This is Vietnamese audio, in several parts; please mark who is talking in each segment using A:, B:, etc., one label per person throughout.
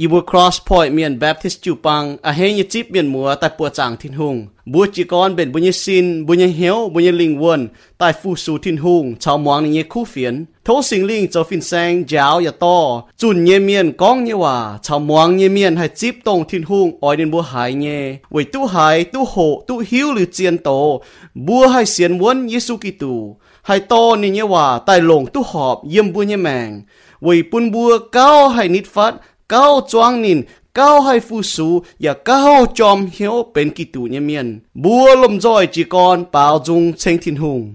A: อีบัว cross point เมียน Baptist จูปังอาเฮยจิบเมียนมัวแต่ปัวจางทินหุงบัวจีกอนเป็นบุญยสินบุญยเหียวบุญยลิงวนใต้ฟูสูทินหุงชาวมวงนี่คู่เฟียนทสิงลิงเจ้าฟินแซงยาวอย่าต่อจุนเยเมียนก้องเยว่าชาวมวงเยเมียนให้จิบตรงทินหุงออยเดินบัวหายเยไว้ตู้หายตู้โหตู้หิวหรือเจียนโตบัวให้เสียนวนเยซูกิตูให้โตนี่เยว่าใต้ลงตู้หอบเยี่ยมบัวเยแมงไว้ปุนบัวเก้าให้นิดฟัด cao choang nín, cao hai phu su ya cao chom hiếu bên kỳ tụ nhân miền bùa lom rồi chỉ còn bao dung tranh thiên hùng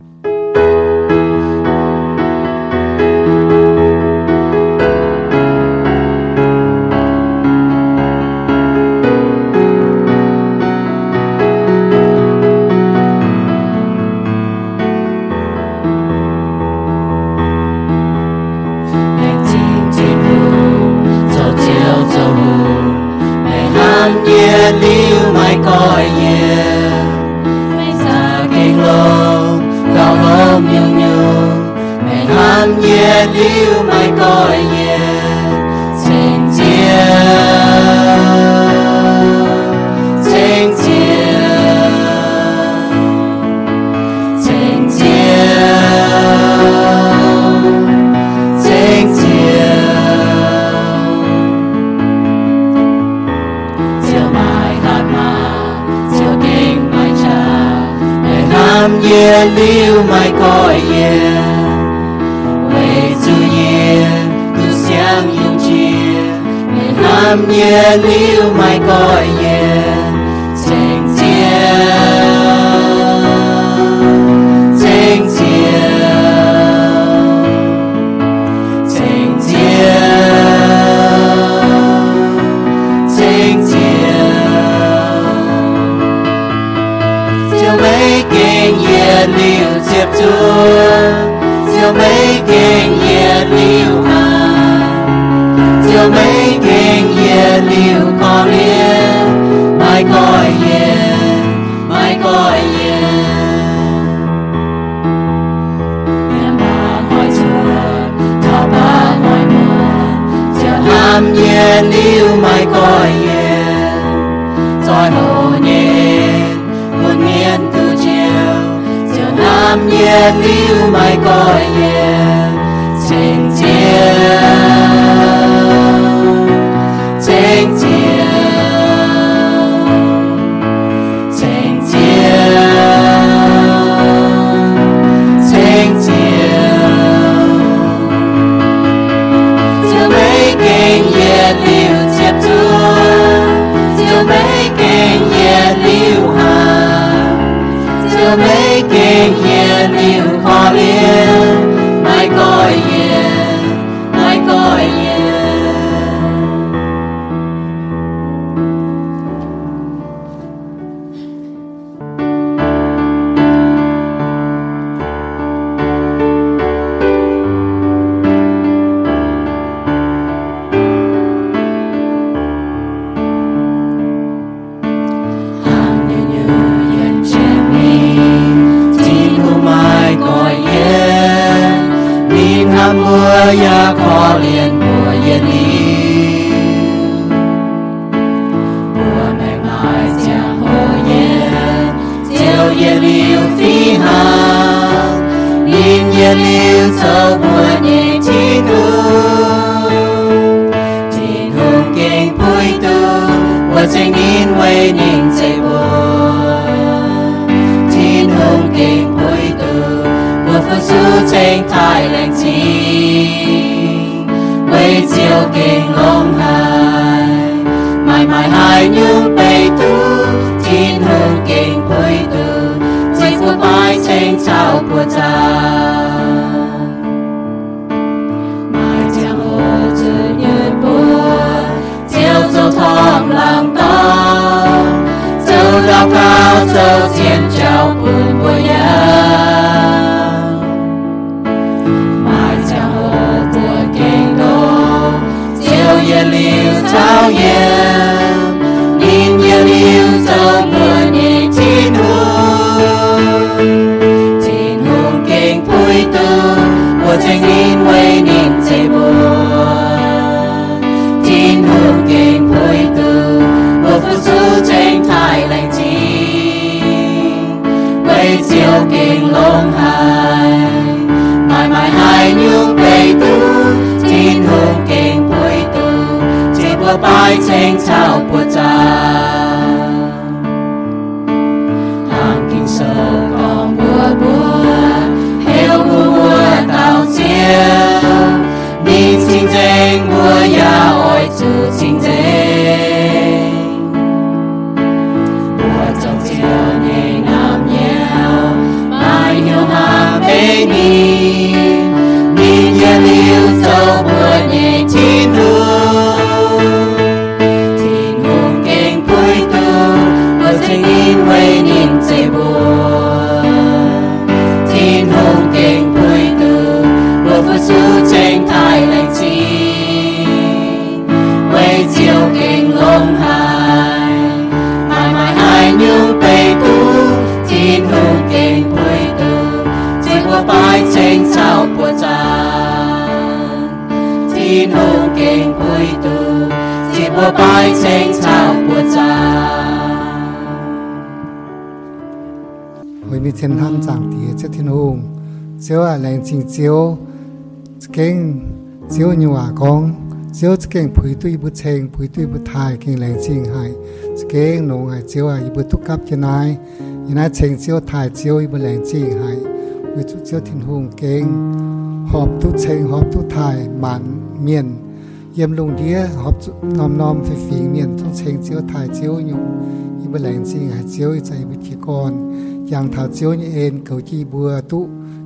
B: nan kia liu mai coi ye. Mai xa kinh lô cao ôm nhung nhung mẹ nan kia liu mai coi ye. 了迈过夜，为主夜独享永劫，为暗夜了迈过夜。Chúa. Diệu mấy kinh nhiên liêu hà Diệu mấy kinh nhiên liêu có liên Mai coi nhiên, mai coi nhiên Nam nhiên yêu mai coi nhiên Rồi hồn let me, oh my God, yeah. Ngày mai, hai nhau bầy thú thiên hương kinh cuối tuần. cao cao dơ thiên trao phương của mãi chẳng hồ kinh đô diêu yên
C: lưu thao yên in yên lưu dâu vừa nhị chi nụ chỉ nụ kinh vui tư của chính yên
B: kinh lông hai. Mãi mãi hai nhung bay tu tin hương kinh bụi tu chỉ bữa bài chênh chào bữa trái
C: เจ้าแรงจริงเจ้าเก่งเจ้าหยวกองเจ้าเก่งผุยตุยบุเชงผุยตุยบุทายเก่งแรงจริงให้เก่งหนงให้เจ้าอีบุทุกกับจะนายยีนายเชงเจ้าทายเจ้าอีบุแรงจริงให้วิจุเจ้าทินหงเก่งหอบทุก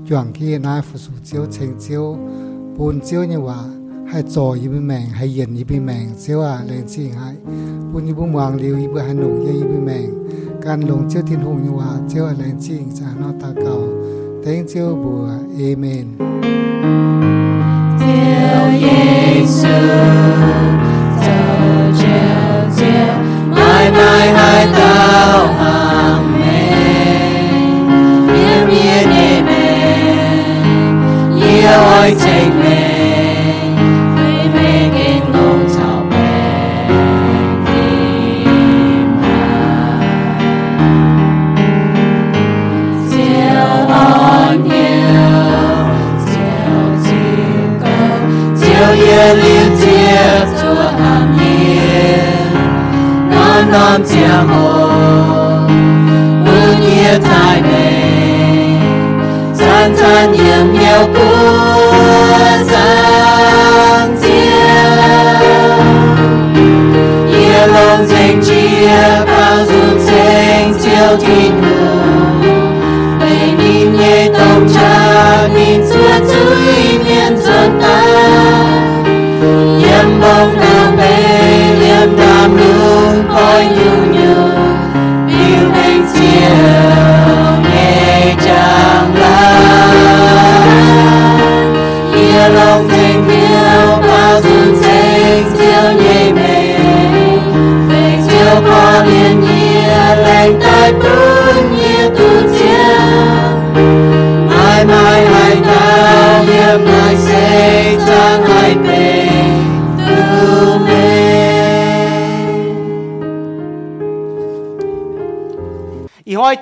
C: เชงหอบทุกทายหมันเมียนเยี่ยมลงเดียหอบน้อมน้อมฝีฝีเมียนต้องเชงเจ้าทายเจ้าอยู่อีบุแรงจริงให้เจ้าใจวิธีก่อน yang thảo chiếu như en cầu chi bùa tu chuẩn khi nai phụ sụ chiếu chênh chiếu bùn chiếu như hòa hay trò y bị mèng hay yen y bị mèng chiếu à lên chi hay bùn y bù muang liu y bù hay nụ Y bị mèng can lồng chiếu thiên hùng như hòa chiếu à lên chi cha nó ta cầu tiếng chiếu bùa amen
B: Chiếu Giêsu giờ chiếu chiếu mãi mãi hai tao hàng thân thân giang lòng bao nhẹ chuối miền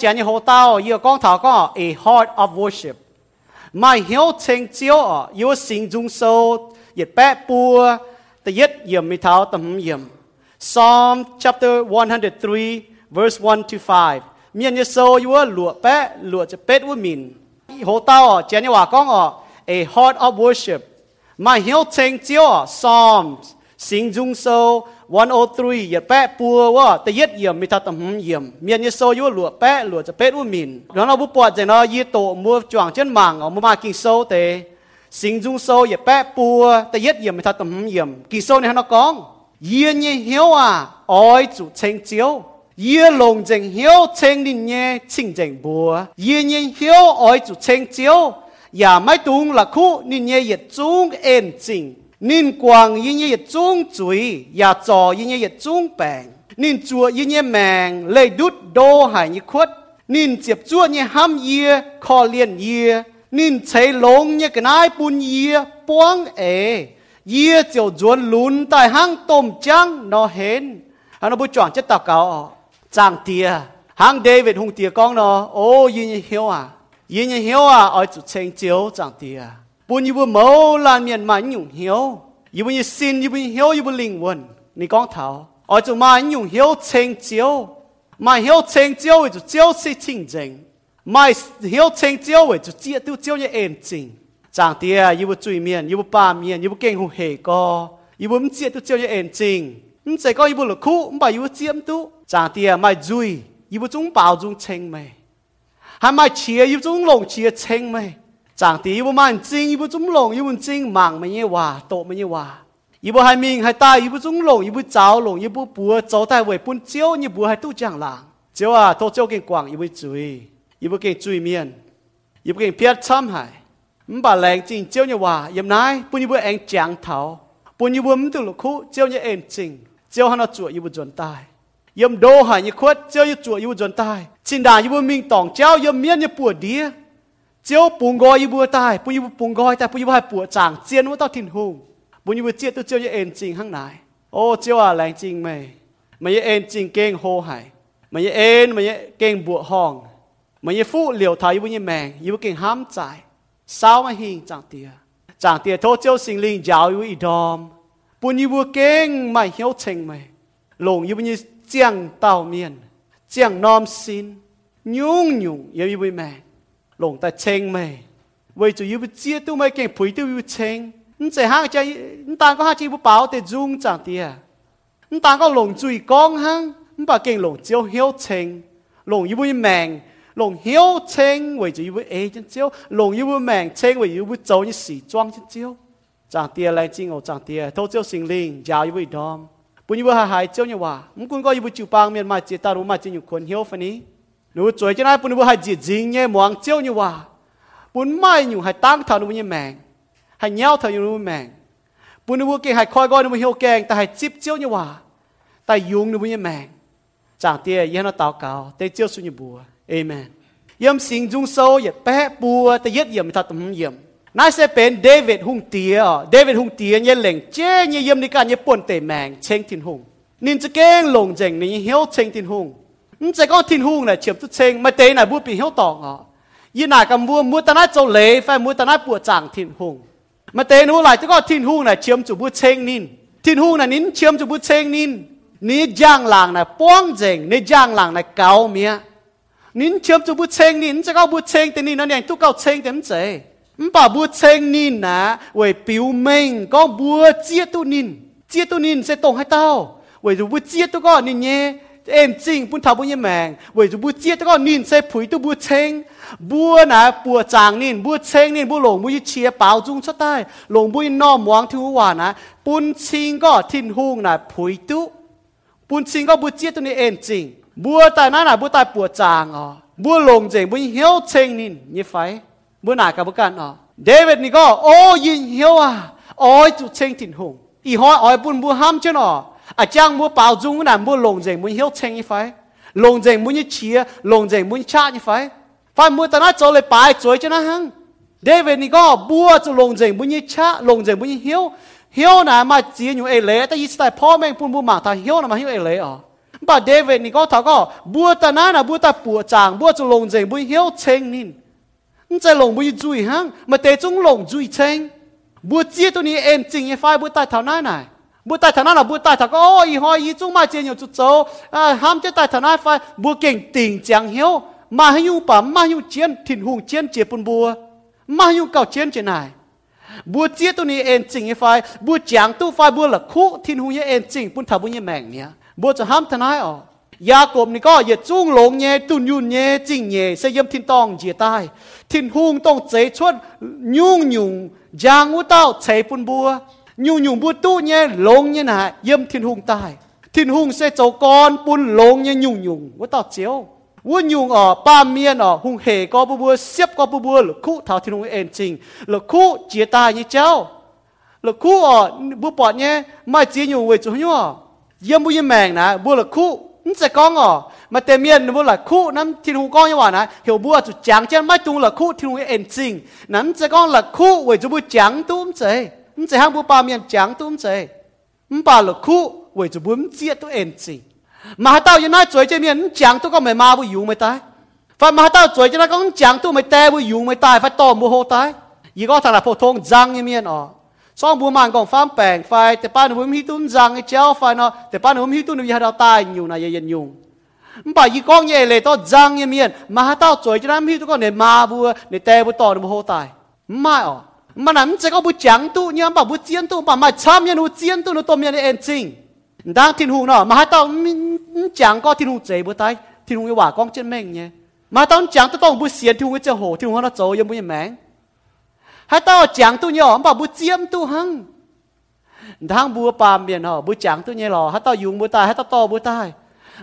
A: 讲你好到要讲头讲 a heart of worship มาหิวเช่นเจียวยัว心中搜一佩布แต่ยึดยิมไม่ท้าแต่หิมยิม Psalm chapter one hundred three verse one to five，面你受要落百落就百五民，好到哦，讲你话讲哦，a heart of worship worship，咪晓清朝哦，Psalms 心中受。103อย่าแปะปัวว่าแต่ยึดเยี่ยมมีทัดตำเยี่ยมเมียนยโซยู่หลัวแปะหลัวจะเป็ดว่ามินแล้วเราบุปผาจะเนาะยีโตมัวจวงเช่นมังเอามากินโซเตสิงจุงโซอย่าแปะปัวแต่ยึดเยี่ยมมีทัดตำเยี่ยมกินโซเนี่ยเรากองเยี่ยนยี่เหี่ยวอ่ะอ้อยจุเชงเจียวเยี่ยลงเจงเหี่ยวเชงดินเย่ชิงเจงบัวเยี่ยนยี่เหี่ยวอ้อยจุเชงเจียวอย่าไม่ตุงหลักคู่นินเย่เหยียดจุงเอ็นจริง nên quang yên như trung chuối ya trò yên như trung bèn. Nên chùa yên như mèn, lấy đút đô hải như khuất. Nên chụp chúa như ham yê kho liền yê. Nên chạy lông như cái nai bún yê buông ế. Yê chiều chuồn lún tại hang tôm trăng nó hên hắn nó bố chọn chất tao cáo chàng tia hang David hung tia con nó ô yên như hiếu à. Yên như hiếu à ở chủ chênh chiếu chàng tia bún như bún mẫu là miền mà nhung hiếu như bún như xin như bún hiếu như bún linh hồn ni con thảo ở chỗ mà nhung hiếu chênh chiếu mà hiếu chênh chiếu thì chiếu sẽ chinh chính mà hiếu chênh chiếu thì chiếu tiêu chiếu như êm chính chẳng tia như bún chui miền như bún ba miền như bún kinh hùng hề co như bún chiếu tiêu chiếu như êm chính không chỉ có như bún lục khu mà như bún chiếm tu chẳng tia mà duy như bún chúng bảo chúng chênh mày hay mà chia như chúng lồng chia chênh mày chẳng tí ibu man chinh ibu chúng lồng ibu chinh mạng mình như hòa tổ mình như hòa ibu hai mình hai ta ibu chúng lồng ibu cháu lồng ibu bùa cháu tai về bún chiếu như bùa hai tu chẳng làng chiếu à tô chiếu kinh quảng ibu chui ibu kinh chui miền ibu kinh biết chăm hải bà lẹn chinh chiếu như hòa yếm nái bún ibu anh chẳng thảo bún ibu mình tự lục khu như em chinh chiếu hắn nó chuột ibu chuẩn tai yếm đô hải như khuất chiếu như chuột ibu chuẩn tai chinh đà ibu mình tòng chiếu yếm miên như bùa đĩa เจ้าปุงกอยบัวตายปุยปุงกอยแต่ปุยบ่าปวดจางเจียนว่าต้องถิ่นหูบุญบัวเจียตัวเจียวเอ็นจริงข้างไหนโอ้เจ้าอะแรงจริงไหมไม่นยเอ็นจริงเก่งโหหายมันยเอ็นม่เก่งบววห้องไม่ฟู่เหลียวทายบุญยแมงยูเก่งห้ามใจเศร้ามาหิงจางเตียจางเตียโทษเจ้าสิงลิงยาวอยู่อีดอมปุญบัวเก่งไม่เหี้ยวเชงไหมหลงยูบุญเจียงเต่าเมียนเจียงนอมสินยุ่งยุ่งยูบุญแมง 龙得清未？为住要唔知都唔惊赔都要清。你再下只，你但讲下只唔保得中咋啲啊？你但讲龙最光香，你怕惊龙招嚣清？龙要会明，龙嚣清，为住要会起只招。龙要会明清，为住要会做啲事庄先招。咋啲啊？两只牛咋啲啊？都只有成年，又会冻。本以为系海椒人话，唔见佢要唔煮饭，咩米蒸蛋，卤米蒸鱼，佢好翻啲。 นูจวยจะได้ปุ่นว่าหายจีจริงเนี่ยมองเจ้าอยู่ว่าปุ่นไม่อยู่หายตั้งเท่านู้นยังแมงหายเงี้ยวเท่าอยู่นู้นแมงปุ่นว่าเก่งหายคอยก้อนนู้นเหี่ยวแกงแต่หายจิบเจ้าอยู่ว่าแต่ยุงนู้นยังแมงจากเตี้ยยันเราตาวเก่าแต่เจ้าสุญญบัวเอเมนเยี่ยมสิงจุงโซเย็ดแปะบัวแต่เย็ดเยี่ยมทัดตมเยี่ยมนายเสเป็นเดวิดหุงเตียเดวิดหุงเตียเนี่ยเหล่งเจ้เนี่ยเยี่ยมในการเนี่ยป่วนเตะแมงเชงทินหุงนินจะเก้งลงเจงนี่เหี่ยวเชงทินหุง นี่จะก็ทินฮุงเนี่ยเฉียบตุเชงมาเตะไหนบูปีเหี้ยวตองอ่ะยี่หน้ากำบัวมัวตาหน้าโจเล่ไฟมัวตาหน้าปวดจางทินฮุงมาเตะนู้หลายจะก็ทินฮุงเนี่ยเฉียมจุบูเชงนินทินฮุงน่ะนินเฉียมจุบูเชงนินนี่ย่างหลังน่ะป้วงเจงนี่ย่างหลังน่ะเกาเมีย nín chiếm cho bút chênh nín cho các bút chênh tên nín nó nhảy tu cao chênh tên chế唔把bút chênh nín nà vì biểu mình có bút chia tu nín chia tu nín sẽ tông hay tao vì dù bút chia tu có nín nhé em chính bút thảo bút nhé mèng vì dù bút chia tu có nín sẽ phủi tu bút chênh bút nà bút chàng nín bút chênh nín bút lồng bút chia bảo dung cho tai lồng bút nọ muang thiếu hòa nà bút chinh có thiên hung nà phủi tu bút chinh có bút chia tu nín em chính บัวแต่นั้นน่ะบัวแต่ปวดจางอ๋อบัวลงเจงบัวเหี่ยวเชงนินยี่ไฟบัวหนากับบุกันอ๋อเดวิดนี่ก็โอ้ยิงเหี่ยวอ่ะอ้อยจุเชงถิ่นหงอีห้อยอ้อยปุ่นบัวห้ามเจ้าหนออาจารย์บัวเป่าจุงนั่นบั em chính bún thảo bún yên mèng vậy tu bún chia tao nín xe phủi tu bún chênh bún à bùa chàng nín bún chênh nín bún lồng bún chia báo dung cho tai lồng bún no muang thiếu hòa nà bún chinh có thiên hung nà phủi tu bún chinh có bún chia tu ní em chính bùa tai nà nà bùa tai bùa chàng à bùa lồng chênh bún hiếu chênh nín như phải bún nà cả bún can à David ní có ô yên hiếu à ôi tu chênh thiên hung อีหอยอ้อยปุ่นบูห้ามเจ้าหนอ เล่แต่ยี่สไตล์พ่อแม่ปุ่นบัวหมากถ้าเหี่ยวน่ะมาเหี่ยวเอเล่อ๋อบ่เดวิดนี่ก็他ก็บัวตานานะบัวตาปัวจางบัวจะลงเจงบัวเหี่ยวเชงนินมันจะลงบัวจุยฮังมาเตจงลงจุยเชงบัวเจียตัวนี้เอ็นจริงไอ้ไฟ บัวตาเท่านั้นไหนบัวตาเท่านั้นน่ะบัวตา他ก็โอ้อีหอยอีจงมาเจียอยู่จุดโจอ่าห้ามจะตาเท่านั้นไฟบัวเก่งติ่งจังเหี่ยวมาให้อยู่ป่ามาอยู่เจียนถิ่นหุงเจียนเจียปนบัวมาอยู่เก่าเจียนเจียนไหนบัวเจียตัวนี้เอ็นจริงไอ้ไฟบัวจางตู้ไฟบัวหลักคู่ถิ่นหุงเอ็นจริงปุ่นทับบัวเนี่ยแมงเนี่ยบัวจะห้ามทนายออกยากบนี่ก็อย่าจุ้งหลงเย่ตุนยุนเย่จริงเย่เสยมทินตองเจียใต้ทินหุงต้องเจชวนยุ่งยุ่งยางอุเต้าเฉยปุนบัว nhu nhung bua tu nhé lông nhé nà yếm thiên hùng tai. Thiên hùng sẽ cháu con bún lông nhé nhung nhung vô tao chiếu vô nhung ở ba miên ở hùng hề có bua bua xếp có bua bua lực khu thảo thiên hùng ên trình. Lực khu chia tai như cháu lực khu ở bua bọt nhé mai chia nhung về chỗ ở, yếm bua yếm mèng nà bua lực khu sẽ con ở mà tên miên bua là khu nắm thiên hùng con như vậy nà hiểu bua chủ chẳng trên mai tung là khu thiên hùng ên trình. Nắm sẽ con là khu về chỗ bua chẳng tu sẽ. 唔知行不罢免讲都唔知，唔罢了哭，为着文字都恩字。mà tao yên nói trời trên miền chẳng tôi có mày ma bu yếu mày tai. Và mà tao trời trên nó cũng chẳng tôi mày te bu yếu mày tai phải to mu hô tai. Gì có thằng là phổ thông giang như miền ở xong bu màn còn phám bèn phải để ba nó hi tuôn giang cái chéo phải nó để ba nó hi tuôn nó giờ đào tai nhiều này yên nhiều bà gì con nhẹ lệ to giang như miền mà tao trời trên nó hi tôi có nề ma bu nề te bu to mu hô tai. Mai ở mà nắm chỉ có bu chẳng tu nhưng mà bu chiến tu mà mà chăm ye nu chiến tu nu to miền en ching đang thiên hùng nó mà hai tao chẳng có thiên hùng chế bu tay. Thiên hùng yêu hòa con chân mèn nhé. Mà tao chẳng tao tao bu xiên, thiên hùng ye hồ thiên hùng nó trâu yêu bu ye mèn hai tao chẳng tu nhỏ, mà bu chiếm tu hăng. Đang bu bà miền họ bu chẳng tu nhẹ lò, hai tao dùng bu tay, hai tao to bu tay.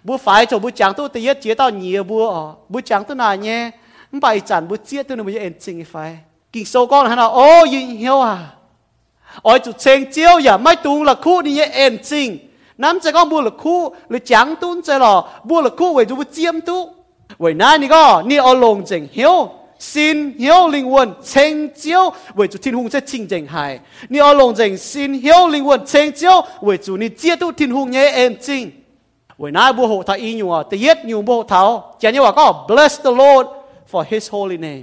A: Bu phải cho bu chẳng tu tiết chế tao nhiều bu ở. Bu chẳng tu nào nhé. Bài chẳng bu chia tu nó mới yên chính phải kinh sâu con hắn nói ô yên hiếu à? Ôi chủ chênh chiếu ya mai tung là khu ni en chinh. Nắm sẽ con bua là khu, là chẳng tún sẽ lò bua là khu, vậy chú chiêm tu vậy nãy ni có ni ở lồng chênh hiếu, xin hiếu linh hồn chênh chiếu, vậy chú thiên hùng sẽ chinh chênh hài. Ni ở lồng chênh xin hiếu linh hồn chênh chiếu, vậy chú ni chia tu thiên hùng nhé en chinh. Vậy nãy bua hộ thai y nhung à tây yết nhung bua thảo. Chả như là có bless the Lord for His holy name.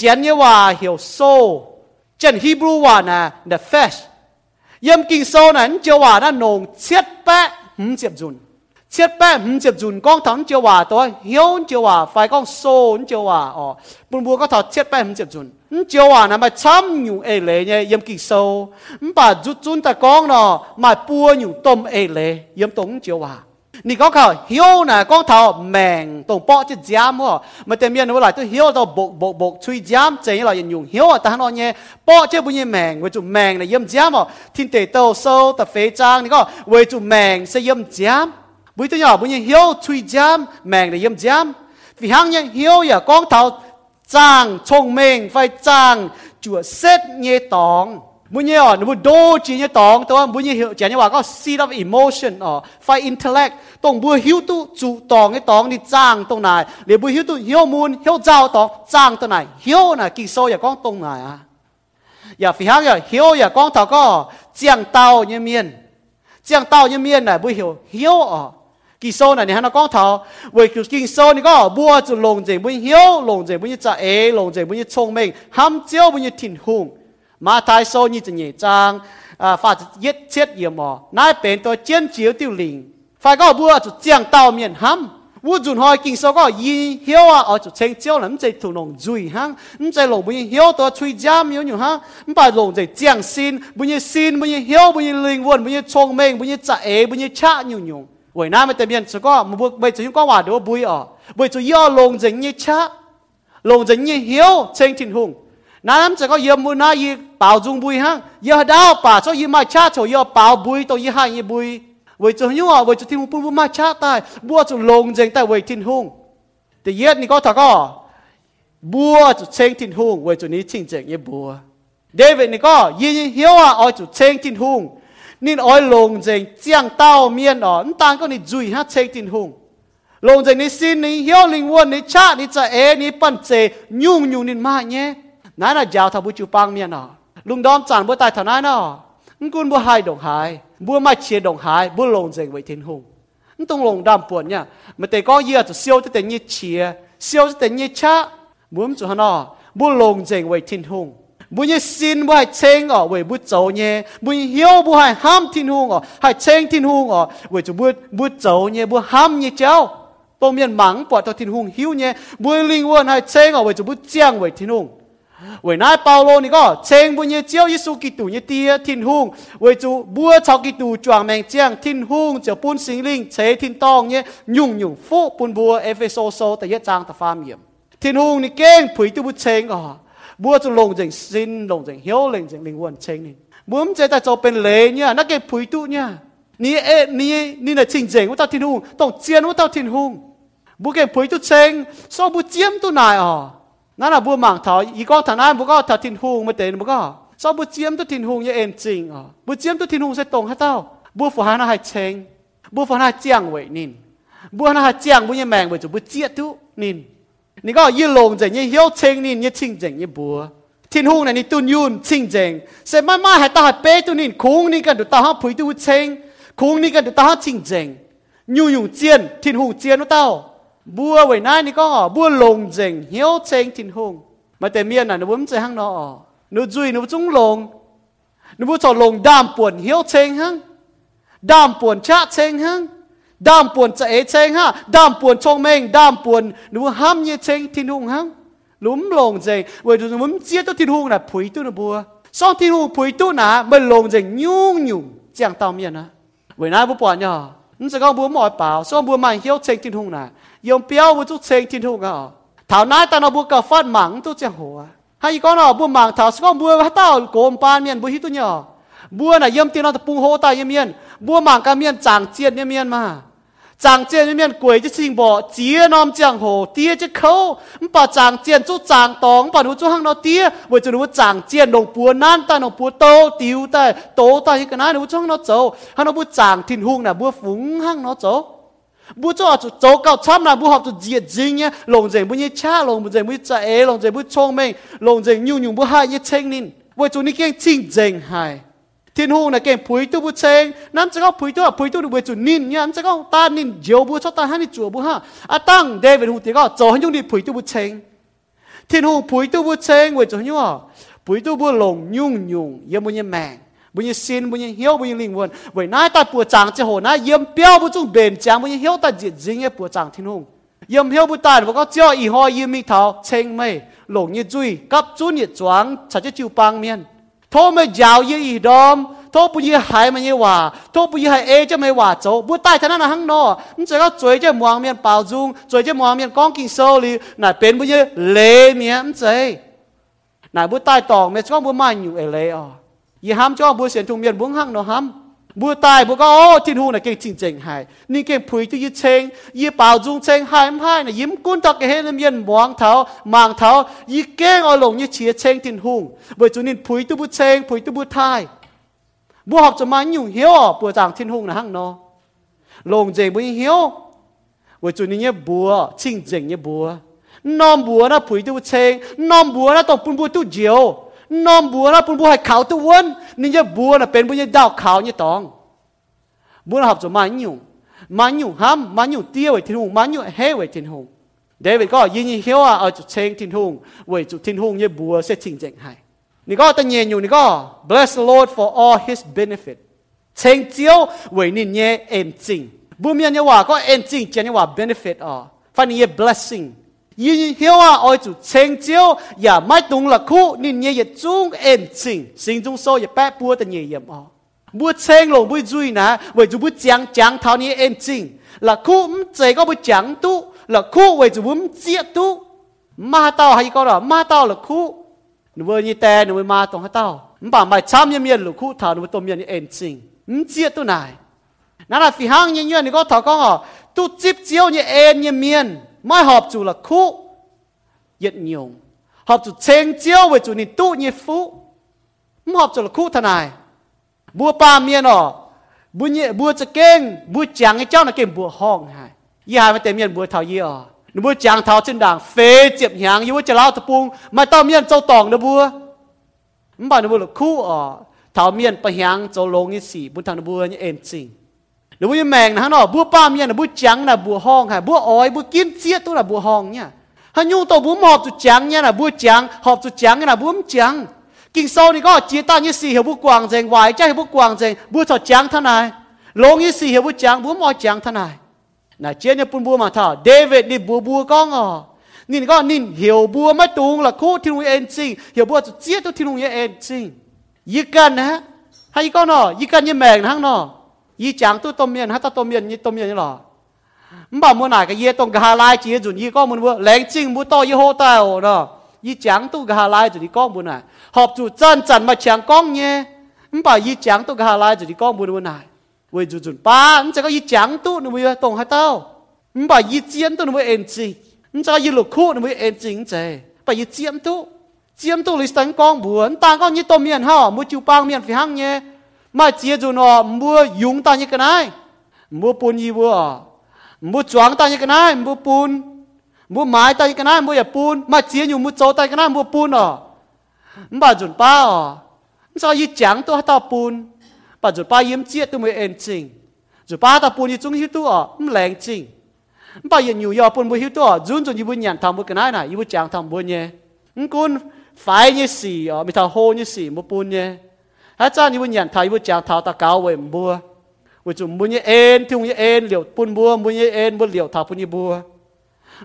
A: chén như hòa hiểu sâu chén Hebrew hòa là the flesh yếm kinh sâu nắn chưa hòa là nồng chết bé hứng chết dùn. Chết bé hứng chết dùn, con thắng chưa hòa tôi hiểu chưa hòa, phải con sâu chưa hòa ờ. Bùn bùa có thọ chết bé hứng chết dùn. Chưa hòa là mà chăm nhủ ê lệ nhé yếm kinh sâu bà rút dùn ta con nó mà bùa nhủ tôm ê lệ yếm tống chưa hòa. 你讲佢晓呢，讲头命同搏只针喎，咪对面我来都晓到搏搏搏吹针，正来人用晓啊，但系我嘢搏即系本嘢命，为做命嚟饮针喎，天地都收特肥章，你讲为做命是饮针，每对nhỏ本嘢晓吹针，命嚟饮针，vì hăng nhân hiểu ya con thảo trang thông minh phải trang chùa xét nhẹ tòng Bunyi oh, nu do cinya tong to bunyi cinya wa ko seed of emotion oh, phải intellect tong bu hiểu tu chu tòng cái tòng đi trang, tong nai, để bu hiểu tu hiểu mun hiểu zao tòng trang, tong nai, hiểu na ki so ya con tong nai à, Ya fi ha giờ hiểu, ya con thảo ko chiang tao như miên. Chiang tao như miên này bu hiểu hiểu oh. Ki so này ni nó con thảo, we ki ki so ni ko bua chu long je bu hiu long je bu ni cha e long je bu ni chong meng ham chiao bu ni thiên hung mà thái sâu như thế nhỉ? Trang à phát giết chết gì mà? Nãy bên tôi chiến chiếu tiêu linh phải có bữa chú giang tàu miền hâm vũ dùn hỏi kinh sâu có y hiếu à? Ở chú chênh chiếu là không chạy thủ nông dùi hăng. Không chạy lộ bùi hiếu tôi chui giam yếu nhiều hăng. Không phải lộ chạy giang xin. Bùi như xin, bùi như hiếu, bùi như linh quân bùi như chông mênh bùi như chả ế, bùi như chạ nhiều nhiều vậy nãy mới tầm miền chú có một bước, bây chú có hòa đồ bùi ở. Bùi chú yếu lồng dính như chạ lồng dính như hiếu chênh thịnh hùng. Nãy lắm chỉ có yếm mua nãy bao dung bùi ha giờ đau, bà cho y mai cha cho giờ bao bùi tôi y hai y bùi vậy cho nhiêu à vậy cho thiên bùi mai cha tai bùa cho lồng dành tai vậy thiên hùng. Thì yết ni có thật có bùa cho chênh thiên hùng vậy cho ní chinh chênh như bùa David ni có, y hiếu à oi cho chênh thiên hùng. Nên oi lồng dành chiang tao miên ở ta có ni duy ha chênh thiên hùng. Lồng dành ni xin, ni hiếu linh quân ni cha ni cha é ni bận chê, nhung nhung ni ma nhé. Nãy là giáo thảo bu chu pang miên ở lùng đom chẳng bữa tài thần ai nó ngôn bữa hai đồng hai bữa mai chia đồng hai bữa lồng dành với thiên hùng. Tung lồng đam buồn nha, mà tề có gì thì siêu thì tề như chia siêu thì tề như cha muốn cho nó bữa lồng dành với thiên hùng. Bữa như xin bữa hai chênh ở với bữa cháu nhé bữa hiếu bữa hai ham thiên hùng ở hai chênh thiên hùng ở với cho bữa bữa cháu nha bữa ham như cháu. Tôi miền mắng bỏ cho thiên hùng hiếu nha bữa linh quân hai chênh ở với cho bữa chiang với thiên hùng. 为那保罗你个千不也叫耶稣基督你第一天空，为主不朝基督转命将天空就搬心灵，切天当呢用用福搬不埃菲所所第一章的方面，天空你惊陪都不清啊，不就弄成心，弄成晓，弄成灵魂清呢，我们在在做เป็น雷呢，那个陪都呢，你哎你你的清净，我到天空，到见我到天空，不给陪都清，所不见都难啊。 นั่นอะบัวหมางเถาอีก็ฐานะบัวก็ถาทินหูมาเต็นบัวก็ซอบัวเจียมตัวทินหูยังเอ็นจริงอ๋อบัวเจียมตัวทินหูใส่ตรงให้เต้าบัวฝาหน้าให้เชงบัวฝาหน้าเจียงไว้นินบัวหน้าเจียงบัวยังแมงไว้จุบัวเจียทุนินนี่ก็ยี่ลงเจงยี่เหี้ยวเชงนินยี่ชิงเจงยี่บัวทินหูในนี่ตุนยุนชิงเจงเสร็จม่มาให้ตาให้เป๊ะตัวนินคุ้งนี่กันดูตาห้าผุยตัวเชงคุ้งนี่กันดูตาห้าชิงเจงยูยุ่งเจียนทินหูเจียนเต้า bua vậy nay thì có họ bua lồng dình hiếu chênh thiên hùng. Mà tề miền này nó bấm chơi hăng nó nó duy nó trúng lồng. Nó bua cho lồng đam buồn hiếu chênh hăng. Đam buồn cha chênh hăng. Đam buồn chạy chênh ha. Đam buồn trong mình đam buồn nó bua ham như chênh thiên hùng hăng. Lúm lồng dình vậy rồi nó bấm chia cho thiên hùng là phủi tu nó bua sau thiên hùng phủi tu nà mình lồng dình nhung nhung. Chẳng tao miền à vậy nay bố bỏ nhỏ chạy chênh ha đam buồn trong mình đam buồn nếu ham như chênh thiên hùng hăng lúm lồng dày vậy rồi muốn chia cho thiên hùng là phủi tu nó bùa sau thiên hùng phủi tu nà mình lồng dày nhung nhung chẳng tao miệng á vậy nãy bố bỏ nhở nó sẽ có bố mỏi bảo sau bố mày hiếu chênh thiên hùng nà dùng béo bố chút chênh thiên hùng à จางเจียนเมียนกวยจะสิงบ่เจียนอมจางโหเตี้ยจะเขาป่าจางเจียนจู้จางตองป่าหนูจู้ห้างเราเตี้ยเวจะรู้ว่าจางเจียนดงปัวนั่นตาหนงปัวโตติวตาโตตาฮิกนะหนูจู้ห้างเราโจห้างเราบัวจางทินหุงน่ะบัวฝุ่งห้างเราโจบัวโจจู้โจเก่าช้ำน่ะบัวหอบจู้เจียจริงเนี่ยลงเจงบัวเนี่ยชาลงบัวเจงบัวจะเอลงเจงบัวชงเมงลงเจงยุ่งยุ่งบัวหายเนี่ยเชงนินเวจูนี่เก่งจริงเจงหาย thiên hùng này kèm phối tu bu cheng nam chắc phối tu à phối tu được với chủ nín. Nha chắc ta nín diều bu cho ta hai nín chùa bu ha. À tăng David hùng thì có cho hắn dùng đi phối tu bu cheng thiên hùng phối tu bu cheng với cho như à? Phối tu bu lồng nhung nhung yếm bu nhẹ mèng bu nhẹ xin bu nhẹ hiếu bu nhẹ linh hồn với nay ta bùa chàng chỉ hồ nay yếm béo bu chung bền chàng bu nhẹ hiếu ta diệt dính bùa chàng thiên hùng, yếm hiếu bu ta và có cho y hoa yếm mi thảo cheng mây lồng như duy cấp chú nhiệt choáng chả chứ chịu bang miên. โทไม่ยาวยี่อีดอมโทปุยหายไม่ยี่ว่าโทปุยหายเอจะไม่ว่าโจบุใต้ท่านั้นห้องนอมันจะก็จวยจะมองเมียนเปล่าจุงจวยจะมองเมียนก้องกินโซลีน่ะเป็นบุยเลเมียมันเจน่ะบุใต้ตองเมียจ้องบุม่อยู่เอเลอยี่ห้ามจ้องบุเสียนทุงเมียนบุ้งห้องนอห้าม วตายบัวก็โอ้ทินหูน่ะเก่งจริงๆหายนี่เก่งผุยที่ยึดเชงยี่เป่าจุงเชงหายไม่น่ะยิ้มกุ้นตอกเห็นเมียนหมวงเท้ามางเท้ายี่เก่งเอาลงยี่เฉียเชงทินหูบัวจุนินผุยตุบุเชงผุยตุบุทายบัวหอบจะมาอยู่เหี้ยวบัวจางทินหูน่ะหั่งเนาะลงเจงบัวเหี้ยวบัวจุนินเนี่ยบัวชิงเจงเนี่ยบัวนอมบัวนะผุยตุบุเชงนอมบัวนะต้องปุ่นบัวตุเจียว น้อมบัวนะปุ่นบัวให้ขาวตุววนนี่จะบัวนะเป็นบัวดาวขาวเนี่ยตองบัวหับจะมาอยู่มาอยู่ห้ามมาอยู่เตี้ยวไว้ทิ้งหงมาอยู่เฮไว้ทิ้งหงเดวิดก็ยินยินเหี้ยวเอาจุดเชงทิ้งหงไว้จุดทิ้งหงเนี่ยบัวเสียจริงจริงให้นี่ก็ตั้งเย็นอยู่นี่ก็ bless the Lord for all His benefit เชงเจียวไว้นี่เนี่ยเอ็นจริงบุญเนี่ยว่าก็เอ็นจริงเจนี่ว่า benefit อะฟันนี่ blessing 伊晓啊爱做成就，也买东了苦，你也也中恩情，心中所也白波的也也嘛。不清龙不追呢，为就不讲讲讨你恩情，了苦唔这个不讲都，了苦为就唔接都，骂到还一个了，骂到了苦，你问你带你问骂懂到，你把买参面面了苦，他你都面你恩情，唔接都来。那那非常人员你个头讲哦，都接招你恩你面。 ไม่หอบจูละคู่ยึดยงหอบจูเชงเจียวไว้จูนี่ตู้เยฟูไมหอบจูละคู่ทนายบัวปาเมียนอบุญเนี่ยบัวจะเก่งบัวจางไอ้เจ้าน่ะเก่งบัวห้องหายยี่หายมาเต็มเมียนบัวเทาเยี่อหนูบัวจางเทาเช่นด่างเฟเจ็บหยางยี่ว่าจะเล่าตะปุงไม่ต้องเมียนเจ้าตองนะบัวไม่บอกหนูบัวละคู่อ๋อเทาเมียนไปหยางเจ้าลงนี่สี่บุญทางหนูบัวนี่เอ็นจริง หนูบัวแมงนะฮะเนาะบัวป้าเมียนบัวจังน่ะบัวห้องหายบัวอ้อยบัวกินเสียตัวน่ะบัวห้องเนี่ยฮันยูตัวบัวหมอบจุดจังเนี่ยน่ะบัวจังหอบจุดจังเนี่ยน่ะบัวจัง kinh sâu này có chia ta như xì hiểu bút quảng dành vài trái hiểu bút quảng dành bút thọ trắng thân này lông như xì hiểu bút trắng bút mò trắng thân này nà chia như bút bút mà thọ David đi bút bút con à nhìn có nhìn hiểu bút mấy tung là khu thiên nguyên chính hiểu bút chia tôi thiên nguyên chính y cần hả hay con nọ y cần như mèn hăng nọ y trắng tôi tôm miên, hát tôm miên, như tôm miên như lò. Mà mua này cái ye tông gà lai chỉ dùng y con muốn mua, lén chính bút to y hô tao nọ y trắng tu gà lai chỉ con muốn này họp chủ chân chân mà chẳng con nhé. Không bảo y tu gà lai chỉ con buồn buồn này với chủ chuẩn ba chỉ có y chẳng tu nó mới tổng hai tao. Không bảo chiến tu nó mới êm gì chỉ có y lục khu nó mới êm gì không bảo chiến tu. Chiếm tu lấy tấn con buồn. Ta có như tôm miền ha mua chịu bang miền phi hăng nhé mà chia dù nó, mua dùng ta như cái này. Mua bùn gì vừa mua choáng ta như cái này, mua bùn mua mái ta như cái này, mua nhà bùn mà chia nhiều, mua châu ta cái này, mua bùn à? Bà chuẩn ba à? Sao y chẳng tôi ta bùn bà chuẩn ba yếm chia tôi mới ên chinh chuẩn ba ta bùn y chúng hiu tu à? Không lành chinh bà yên nhiều giờ bùn mua hiu tu à? Dùn dùn y bùn nhàn thầm mua cái này này y bùn chẳng thầm bùn nhé. Cún phải như xì à? Mình thao hô như xì, mua bùn nhé. Hát cha như bùn nhận thầm y bùn chẳng thao ta cao về mua วิจุมุนยเอ็นที่มุนยเอ็นเหลียวปุ่นบัวมุนยเอ็นบัวเหลียวถาปุ่นยบัว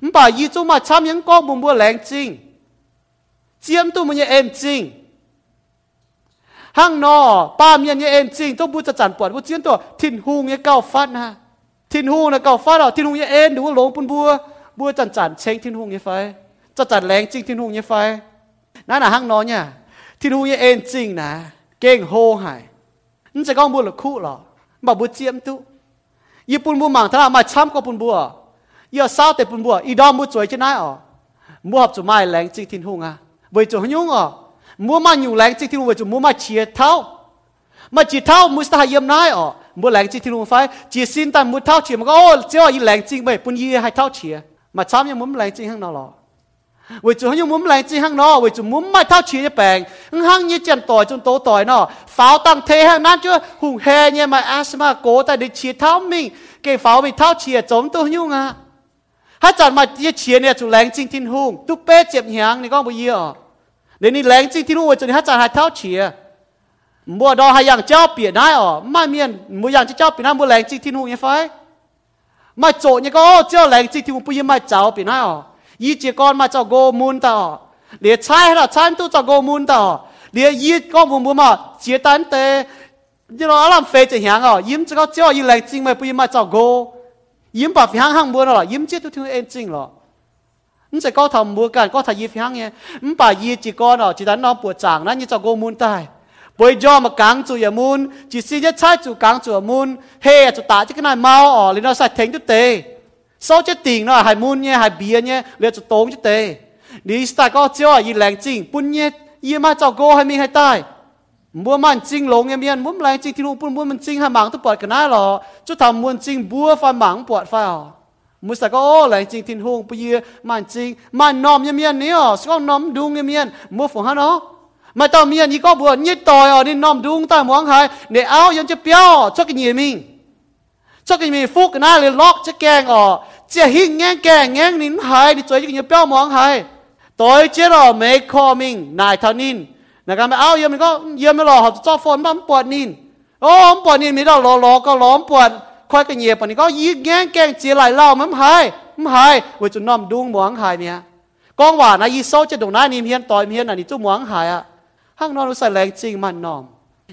A: มบ่ายีจุมาช้ำยังก้องบุนบัวแรงจริงเจียมตัวมุนยเอ็นจริงห้างนอป้าเมียเอ็นจริงต้องบุจะจันปวดบุเจียนตัวทินหูงยเก้าฟัดนะทินหูนะเก้าฟัดอะทินหูยเอ็นดูว่าหลงปุ่นบัวบัวจันจันเชงทินหูยไฟจะจันแรงจริงทินหูยไฟนั่นน่ะห้างนอเนี่ยทินหูยเอ็นจริงนะ cái hô hải. Nhưng chỉ có mua là khu lọ mà bu chiếm tu. Y bun bu mảng thà mà chăm có bun bu à y sao để bun bu à y đó mua chuối chứ nãy à mua học cho mai lén chỉ thiên hùng à? Với chỗ nhung à mua mà nhung lén chỉ thiên hùng, với chỗ mua mà chia thao. Mà chia thao mua sao yếm nãy à mua lén chỉ thiên hùng phải chỉ xin ta mua thao chia mà có ô chỉ là y lén chỉ vậy bun y hay thao chia mà chăm y muốn lén chỉ hàng nào lọ 为主用我们来自行喏，为主我们买套钱的病，行业见代中多代喏，否当贴行那就红黑呢嘛阿什么国在的钱透明，给否咪套钱总都用啊。ถ้าจัดมาที่เชียเนี่ยจุแรงจริงทิ้งหุ่งตุกเป๊ะเจ็บหางนี่ก็ไม่เยอะเดี๋ยวนี้แรงจริงทิ้งหุ่งจุดนี้ถ้าจัดหายเท้าเชียมัวดอหาอย่างเจ้าเปลี่ยนได้อ๋อไม่เมียนมัวอย่างเจ้าเปลี่ยนได้มัวแรงจริงทิ้งหุ่งยังไงไม่โจเนี่ยก็เจ้าแรงจริงทิ้งหุ่งปุยไม่เจ้าเปลี่ยนได้อ๋อ ยี่จีก่อนมาจะโกมุนต่อเดี๋ยวใช่ละฉันตู้จะโกมุนต่อเดี๋ยวยี่ก็มุนมุนมาเจียตันเตยี่เราลำเฟยจะหางอ่ะยิ้มจะก็เจ้ายี่แรงจริงไหมปุยมาจะโกยิ้มแบบหางหางบัวหรอยิ้มเจ้าตัวที่เองจริงหรอนี่จะก็ทำบัวกันก็ทำยี่หางเนี่ยมันป่ายี่จีก่อนอ่ะจีตันนอนปวดจางนั้นยี่จะโกมุนตายบอยจอมากางจู่อย่ามุนจีซีจะใช้จู่กางจู่มุนเฮ้จะตาจะก็นายเมาอ๋อหรือเราใส่เทงตุเต sau chết tiền nó hay muốn nhé hay bia nhé liệu cho tốn chứ tê. Đi ta có cho y làng chính bún nhé y mà cho cô hay mình hay tai. Mua man chính lông em miên muốn làng chính thì luôn muốn mình chính hay mảng tôi bọt cái nào lọ chú thầm muốn chính búa phải mảng bọt phải à. Muốn sao có làng chính thiên hùng bây giờ man chính man nòm em miên nè sao nòm đúng em miên mua phồng hắn nó mà tao miên gì có buồn nhất tòi ở đi nòm đúng ta muốn hay để áo yên cho béo, cho cái gì mình cho cái mình phúc, cái nào liền lót, cho keng ở จะหิ้งแง่งแก่งแง่งนินหายดิจอยจิกเงเปี้ยวมองหายตัวเจรอเมคคอมิงนายท่านินนะครับไม่เอาเยี่ยมันก็เยี่ยมไม่รอหอบจอฝนบ้าปวดนินโอ้มปวดนินมีเรารอรอก็ล้อมปวดคอยกันเยียบปนี้ก็ยิ่งแง่งแก่งเจียไหลเล่ามันหายมันหายเวจุนน้อมดุ้งหมองหายเนี่ยกองหวานนะยีโซจะดงหน้านิมเฮียนต่อยเฮียนอันนี้จุ้มหมองหายอะห้างนอนรู้สึกแรงจริงมันนอม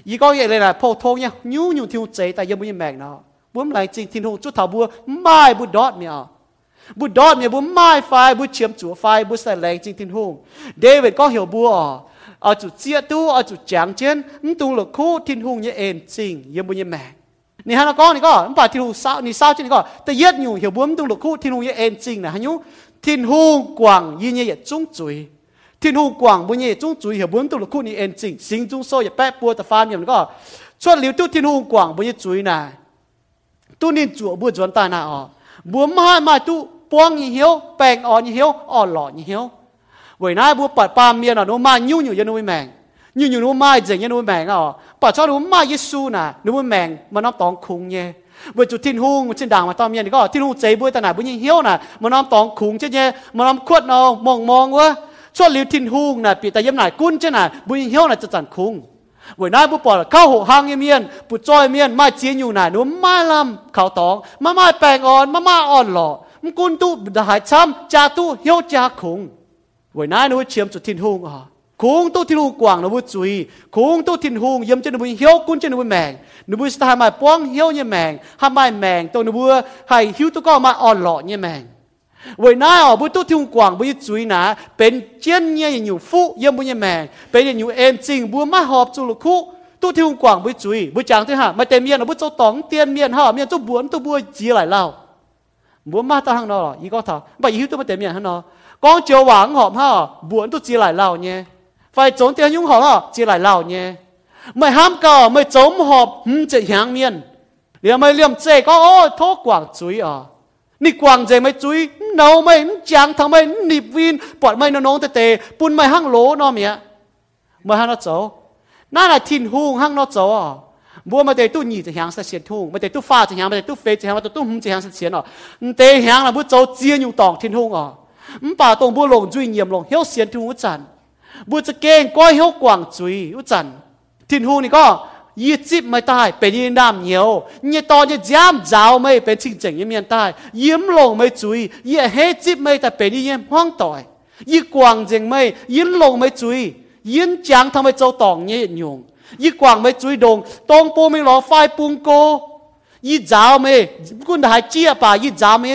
A: ยี่ก็ใหญ่เลยนะโพทงเนี่ยนิ้วอยู่ที่ยวใจแต่ยังไม่ยังแบกเนาะ buông lại chính thiên hùng chút thảo bua mai bu đọt mẹ. Bu đọt mẹ bu mai phai bu chiếm chúa phai bu sai lệnh chính thiên hùng David có hiểu bua ở chủ chia tu ở chủ chán chiến tu là khu, thiên hùng như ền chính yếm bu như mẹ. Nè hắn có nè có, không phải thiên hùng sao nè sao chứ nè có. Ta yết nhủ, hiểu buông tu là khu, thiên hùng như ền chính nè hắn nhú? Hùng quảng như như trung chuối. Thiên hùng quảng bu như trung chuối, hiểu buông tu lục khu như ền chính sinh trung soi như bẹp bua ta phàm như nè có. Chuột liều tu thiên hùng quảng bu như chuối này. tu nên chùa bùa chuẩn ta na ở bùa mai mai tu buông như hiếu bèn ở như hiếu ở lọ như hiếu vậy nay bùa bật ba miền là nó mai nhu nhủ như nó mèn nhu nhủ nó mai dễ như nó mèn ở bà cho nó mai Giêsu nà nó mèn mà nó tòng khùng nhé บจุดทิ้นหุ้งชิ้นด่างมาตอมเย็นก็ทิ้นหุ้งใจบุยตาหนาบุญยิ่งเหี้ยวน่ะมันน้อมตองขุงเช่นเย่มันน้อมขวดเอามองมองวะชดลิวทิ้นหุ้งน่ะปีแต่เย็บหน่ายกุ้นเช่นน่ะบุญยิ่งเหี้ยวน่ะจะจันคุง วันนั้นบุปผาเข้าหกหางเมียนปุจ้อยเมียนมาเจียนอยู่ไหนนู้มาลำเขาตองมามาแปลงอ่อนมามาอ่อนหล่อมกุนตุดหายช้ำจาตุเฮียวจาคงวันนั้นนูเชียมจุดทิ้นหงอะคงตุทิ้นหงกว่างนูบุจุยคงตุทิ้นหงเยี่ยมจะนูบุเฮียวกุนจะนูบุแมงนูบุสตาหมายป้องเฮียวเนี่ยแมงห้ามไม่แมงตัวนูบุให้หิวตุก็มาอ่อนหล่อเนี่ยแมง vậy nào bữa tôi thiêu quảng bữa chuối nà, bên chân nhẹ nhiều phụ yếm bữa nhẹ mèn bên nhiều em chính bữa má họp chú khu. Tôi thiêu quảng bữa chuối bữa chẳng thế hả mà tem miên là bữa cháu tóng tiền miên hả miên tôi buồn, tôi bữa chỉ lại lao bữa má tao hàng nó ý có thảo bà ý tôi mà tem miên hắn con chiều vắng họp hả? Buồn, tôi chỉ lại lao nhé. Phải trốn tiền nhung họp hả? Chỉ lại lao nhé. Mày ham cờ, mày trốn họp, hừm, chạy hàng miên. Liền mày liềm chạy có thốt quảng chuối à. นี่กวางใจไม่จุ้ยเนาไม่จางทำไม่หนีบวินปอดไม่น้องเตเตปุ่นไม่ห้างโลนอเมียมาห้างนอเจ้าน่าละทิ้นหุงห้างนอเจ้าบัวมาเตตู้หนีจะหางเสียทุ่งมาเตตู้ฟ้าจะหางมาเตตู้เฟจะหางมาเตตู้หุ่มจะหางเสียนอะเตหางละบัวเจ้าเจียนอยู่ตองทิ้นหุงอะมันป่าตรงบัวลงจุ้ยเงียมลงเฮียวเสียนทุ่งอุจันบัวจะเก่งก้อยเฮียวกวางจุ้ยอุจันทิ้นหุงนี่ก็ ยี่จิบไม่ตายเป็นยี่น้ำเหนียวยี่ตอนยี่จ้ามเจ้าไม่เป็นจริงจริงยี่เมียนตายยิ้มลงไม่จุยยี่เฮจิบไม่แต่เป็นยี่ห้องต่อยยี่กวางจริงไม่ยิ้มลงไม่จุยยิ้มจางทำไมเจ้าตองยี่ยงยี่กวางไม่จุยดงตองปูไม่หลอไฟปุงโกยี่เจ้าไม่กุนหายเจี๊ยป่ายี่เจ้าไม่